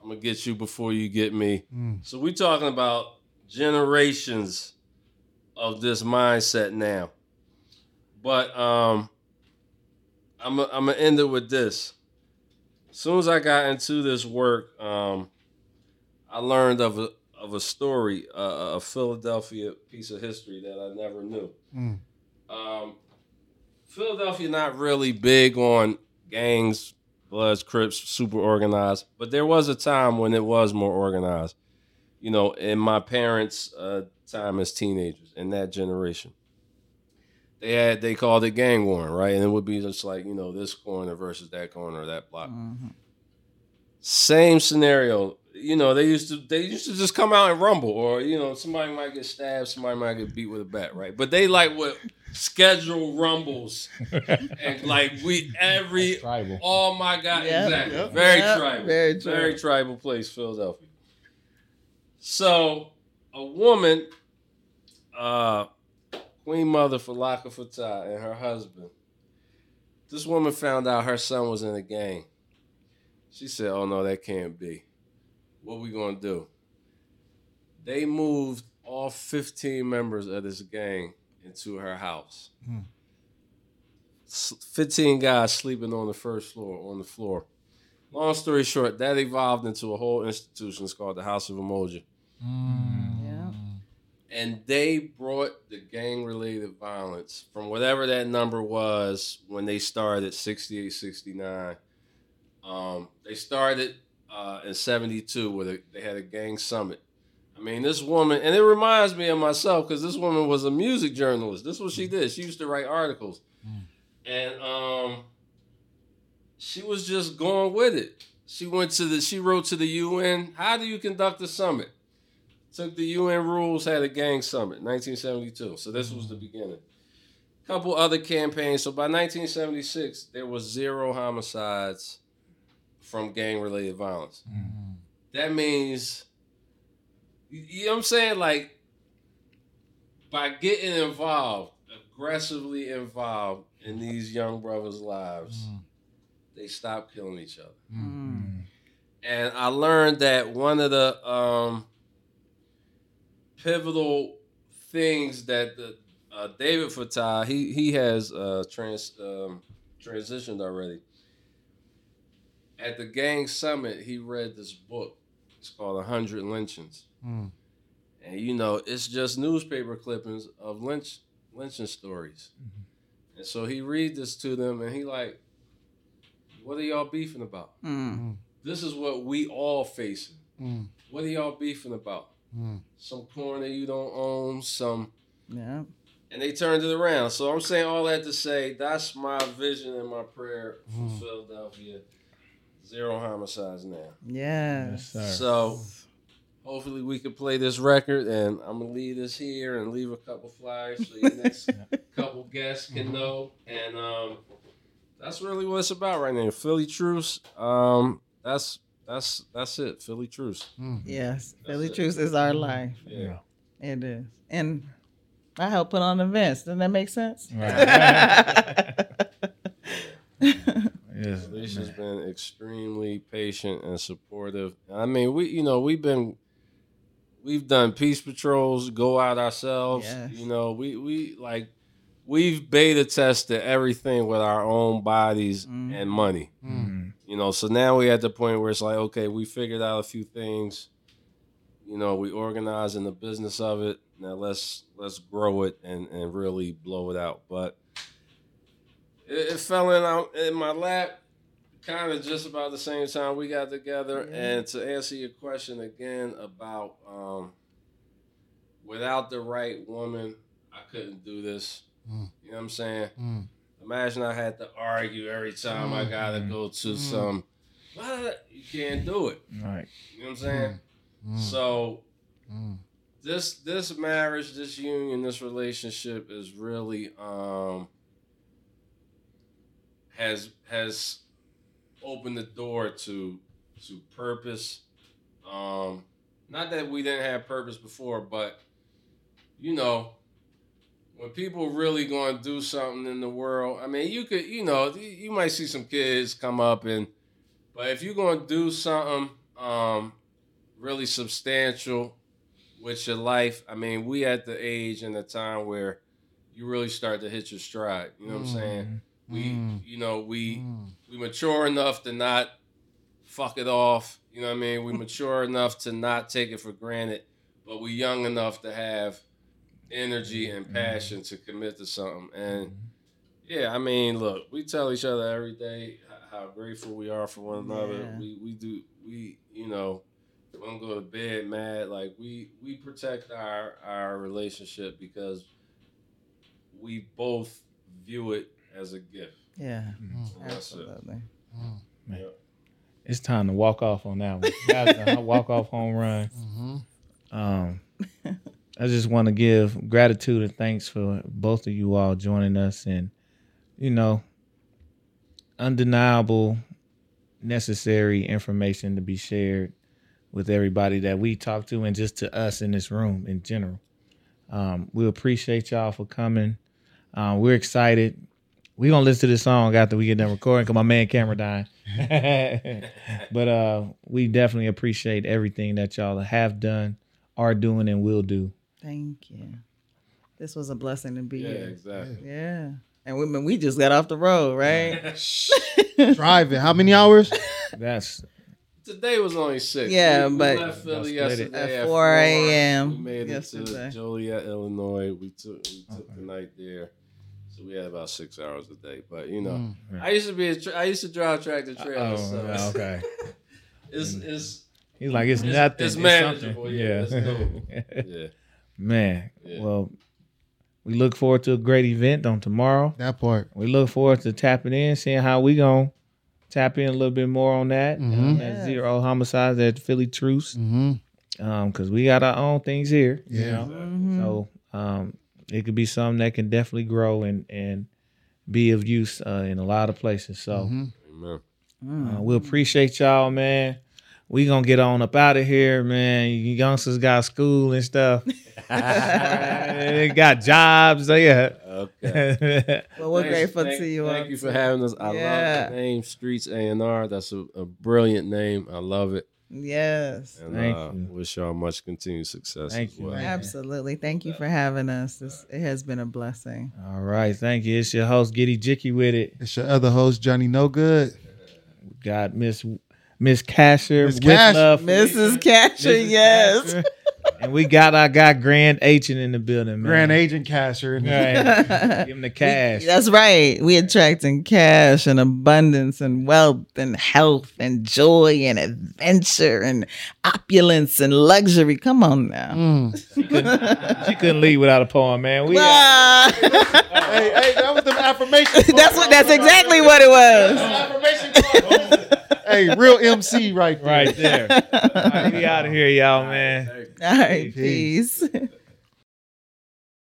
Speaker 5: I'm gonna get you before you get me.
Speaker 4: Mm.
Speaker 5: So we're talking about generations of this mindset now. But um, I'm i I'm gonna end it with this. As soon as I got into this work, um, I learned of a of a story, uh, a Philadelphia piece of history that I never knew.
Speaker 4: Mm.
Speaker 5: Um, Philadelphia not really big on gangs, Bloods, Crips, super organized, but there was a time when it was more organized. You know, in my parents' uh, time as teenagers, in that generation, they had they called it gang warring, right? And it would be just like you know this corner versus that corner, that block.
Speaker 3: Mhm.
Speaker 5: Same scenario. You know, they used to they used to just come out and rumble, or you know, somebody might get stabbed, somebody might get beat with a bat, right? But they like what schedule rumbles and like we every
Speaker 2: Tribal.
Speaker 5: oh my god,
Speaker 3: Yep.
Speaker 5: exactly.
Speaker 3: Yep.
Speaker 5: Very
Speaker 3: Yep.
Speaker 5: tribal.
Speaker 3: Very
Speaker 5: Very
Speaker 3: tribal.
Speaker 5: tribal place, Philadelphia. So a woman, uh Queen Mother for Falaka Fattah and her husband. This woman found out her son was in a gang. She said, "Oh no, that can't be. What we gonna do?" They moved all 15 members of this gang into her house. S- 15 guys sleeping on the first floor, on the floor. Long story short, that evolved into a whole institution. It's called the House of Umoja.
Speaker 3: Yeah.
Speaker 5: And they brought the gang related violence from whatever that number was when they started 68, 69. Um, they started uh, in 72 where a, they had a gang summit. I mean, this woman, and it reminds me of myself because this woman was a music journalist. This is what she did. She used to write articles. And um, she was just going with it. She went to the, she wrote to the UN, how do you conduct a summit? Took the UN rules, had a gang summit, 1972. So this was the beginning. Couple other campaigns. So by 1976, there was zero homicides from gang-related violence. That means, you you know what I'm saying? Like, by getting involved, aggressively involved in these young brothers' lives, they stopped killing each other
Speaker 3: Mm.
Speaker 5: and I learned that one of the um, pivotal things that the uh, David Fattah he he has uh, trans um, transitioned already. At the gang summit, he read this book. It's called A Hundred Lynchings,
Speaker 4: Mm.
Speaker 5: and you know it's just newspaper clippings of lynch lynching stories. And so he read this to them, and he like, "What are y'all beefing about?"
Speaker 3: Mm.
Speaker 5: This is what we all facing.
Speaker 4: Mm.
Speaker 5: What are y'all beefing about?
Speaker 4: Mm.
Speaker 5: Some corner you don't own, some
Speaker 3: Yeah.
Speaker 5: and they turned it around. So I'm saying all that to say that's my vision and my prayer for
Speaker 4: Mm.
Speaker 5: Philadelphia. Zero homicides now.
Speaker 3: Yeah.
Speaker 2: Yes.
Speaker 5: So hopefully we can play this record, and I'm gonna leave this here and leave a couple flyers so your next couple guests can know. And um, that's really what it's about right now. Philly Truce. Um, that's that's that's it. Philly Truce.
Speaker 3: Yes, Philly
Speaker 5: it.
Speaker 3: Truce is our life.
Speaker 5: Yeah.
Speaker 3: It is, and I help put on events. Doesn't that make sense?
Speaker 2: Yes,
Speaker 5: Alicia's
Speaker 2: man.
Speaker 5: been extremely patient and supportive. I mean, we you know we've been we've done peace patrols, go out ourselves.
Speaker 3: Yes.
Speaker 5: You know, we we like we've beta tested everything with our own bodies
Speaker 3: Mhm.
Speaker 5: and money.
Speaker 2: Mhm.
Speaker 5: You know, so now we're at the point where it's like, okay, we figured out a few things. You know, we organizing the business of it. Now let's let's grow it and and really blow it out. But it, it fell in out in my lap, kind of just about the same time we got together. And to answer your question again about um, without the right woman, I couldn't do this.
Speaker 4: Mm.
Speaker 5: You know what I'm saying?
Speaker 4: Mm.
Speaker 5: Imagine I had to argue every time I gotta go to
Speaker 4: Mm.
Speaker 5: some. What? You can't do it.
Speaker 2: Right.
Speaker 5: You know what I'm saying?
Speaker 4: Mm.
Speaker 5: So
Speaker 4: Mm.
Speaker 5: this this marriage, this union, this relationship is really um has has opened the door to to purpose. Um not that we didn't have purpose before, but you know, when people really going to do something in the world, I mean, you could, you know, you- might see some kids come up and, but if you're going to do something um, really substantial with your life, I mean, we at the age and the time where you really start to hit your stride. You know what I'm saying? We,
Speaker 4: Mm.
Speaker 5: you know, we
Speaker 4: Mm.
Speaker 5: we mature enough to not fuck it off. You know what I mean? We mature enough to not take it for granted, but we young enough to have energy and passion to commit to something. And yeah, I mean, look, we tell each other every day how grateful we are for one another.
Speaker 3: Yeah.
Speaker 5: We we do we you know we don't go to bed mad. Like we we protect our our relationship because we both view it as a gift.
Speaker 3: Yeah,
Speaker 5: And That's it.
Speaker 3: absolutely.
Speaker 4: Mm.
Speaker 2: It's time to walk off on that one. That's walk off home run.
Speaker 4: Mhm.
Speaker 2: Um, I just want to give gratitude and thanks for both of you all joining us, and you know, undeniable, necessary information to be shared with everybody that we talk to, and just to us in this room in general. Um, we appreciate y'all for coming. Um, we're excited. We gonna listen to this song after we get done recording, cause my man camera dying. but uh, we definitely appreciate everything that y'all have done, are doing, and will do.
Speaker 3: Thank you. This was a blessing to be here.
Speaker 5: Yeah,
Speaker 3: here.
Speaker 5: exactly.
Speaker 3: Yeah, and we we just got off the road, right?
Speaker 4: Driving. How many hours?
Speaker 2: That's
Speaker 5: Today was only six.
Speaker 3: Yeah,
Speaker 5: we, we
Speaker 3: but-
Speaker 5: left Philly
Speaker 2: Y'all split it.
Speaker 5: yesterday
Speaker 3: At
Speaker 5: at
Speaker 3: 4 a.m.
Speaker 5: We made
Speaker 3: yesterday.
Speaker 5: it to Joliet, Illinois. We took we took the night there, so we had about six hours a day. But you know,
Speaker 4: Mm.
Speaker 2: Right.
Speaker 5: I used to be a tra- I used to drive tractor trailers.
Speaker 2: oh,
Speaker 5: so
Speaker 2: yeah, okay.
Speaker 5: it's it's
Speaker 2: He's like it's,
Speaker 5: It's-
Speaker 2: nothing.
Speaker 5: it's
Speaker 2: It's,
Speaker 5: manageable,
Speaker 2: something.
Speaker 5: yeah, it's
Speaker 2: Yeah,
Speaker 5: yeah.
Speaker 2: man.
Speaker 5: Yeah.
Speaker 2: Well, we look forward to a great event on tomorrow.
Speaker 4: That part.
Speaker 2: We look forward to tapping in, seeing how we gonna tap in a little bit more on that. That
Speaker 3: Yes.
Speaker 2: zero homicides at Philly Truce,
Speaker 4: Mm-hmm.
Speaker 2: um, because we got our own things here. you
Speaker 4: Yeah.
Speaker 2: know?
Speaker 3: Mhm.
Speaker 2: So um, it could be something that can definitely grow and and be of use uh, in a lot of places. So
Speaker 4: Mhm.
Speaker 3: Mm.
Speaker 2: uh, we appreciate y'all, man. We gonna get on up out of here, man. You youngsters got school and stuff. they got jobs. So yeah.
Speaker 5: Okay.
Speaker 3: Well, we're
Speaker 5: Thanks-
Speaker 3: grateful
Speaker 5: thank,
Speaker 3: to you.
Speaker 5: Thank
Speaker 3: all.
Speaker 5: you for having us. I
Speaker 3: Yeah.
Speaker 5: love the name Streets A and R. That's a, a brilliant name. I love it.
Speaker 3: Yes,
Speaker 5: And
Speaker 2: Thank
Speaker 5: uh,
Speaker 2: you.
Speaker 5: wish y'all much continued success.
Speaker 2: Thank
Speaker 5: as
Speaker 2: you,
Speaker 5: well.
Speaker 2: man.
Speaker 3: absolutely. Thank you for having us. This, it has been a blessing.
Speaker 2: All right, thank you. It's your host, Giddy Jicky with it.
Speaker 4: It's your other host, Johnny No Good.
Speaker 2: We got Miss Miss Casher,
Speaker 4: Miss
Speaker 2: with
Speaker 4: Cash-
Speaker 3: Mrs. Catcher,
Speaker 2: Mrs.
Speaker 3: yes.
Speaker 2: Casher. And we got our guy Grand Agent in the building, man.
Speaker 4: Grand Agent Casher.
Speaker 2: Right. Give him the cash.
Speaker 3: That's right. We attracting cash and abundance and wealth and health and joy and adventure and opulence and luxury. Come on now.
Speaker 4: Mm.
Speaker 2: she couldn't leave without a poem, man. We got,
Speaker 3: Ah.
Speaker 4: hey, hey, that was the affirmation.
Speaker 3: that's what. That's exactly what it was.
Speaker 4: Affirmation. Hey, real MC right there.
Speaker 2: Right there. All right, we out of here, y'all, man.
Speaker 3: All right,
Speaker 4: Peace.
Speaker 3: peace.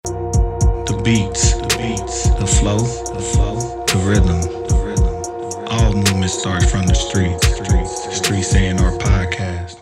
Speaker 1: The beats, the beats, the flow, the flow, the rhythm, the rhythm. All movement starts from the streets. Streets, streets A and R podcast.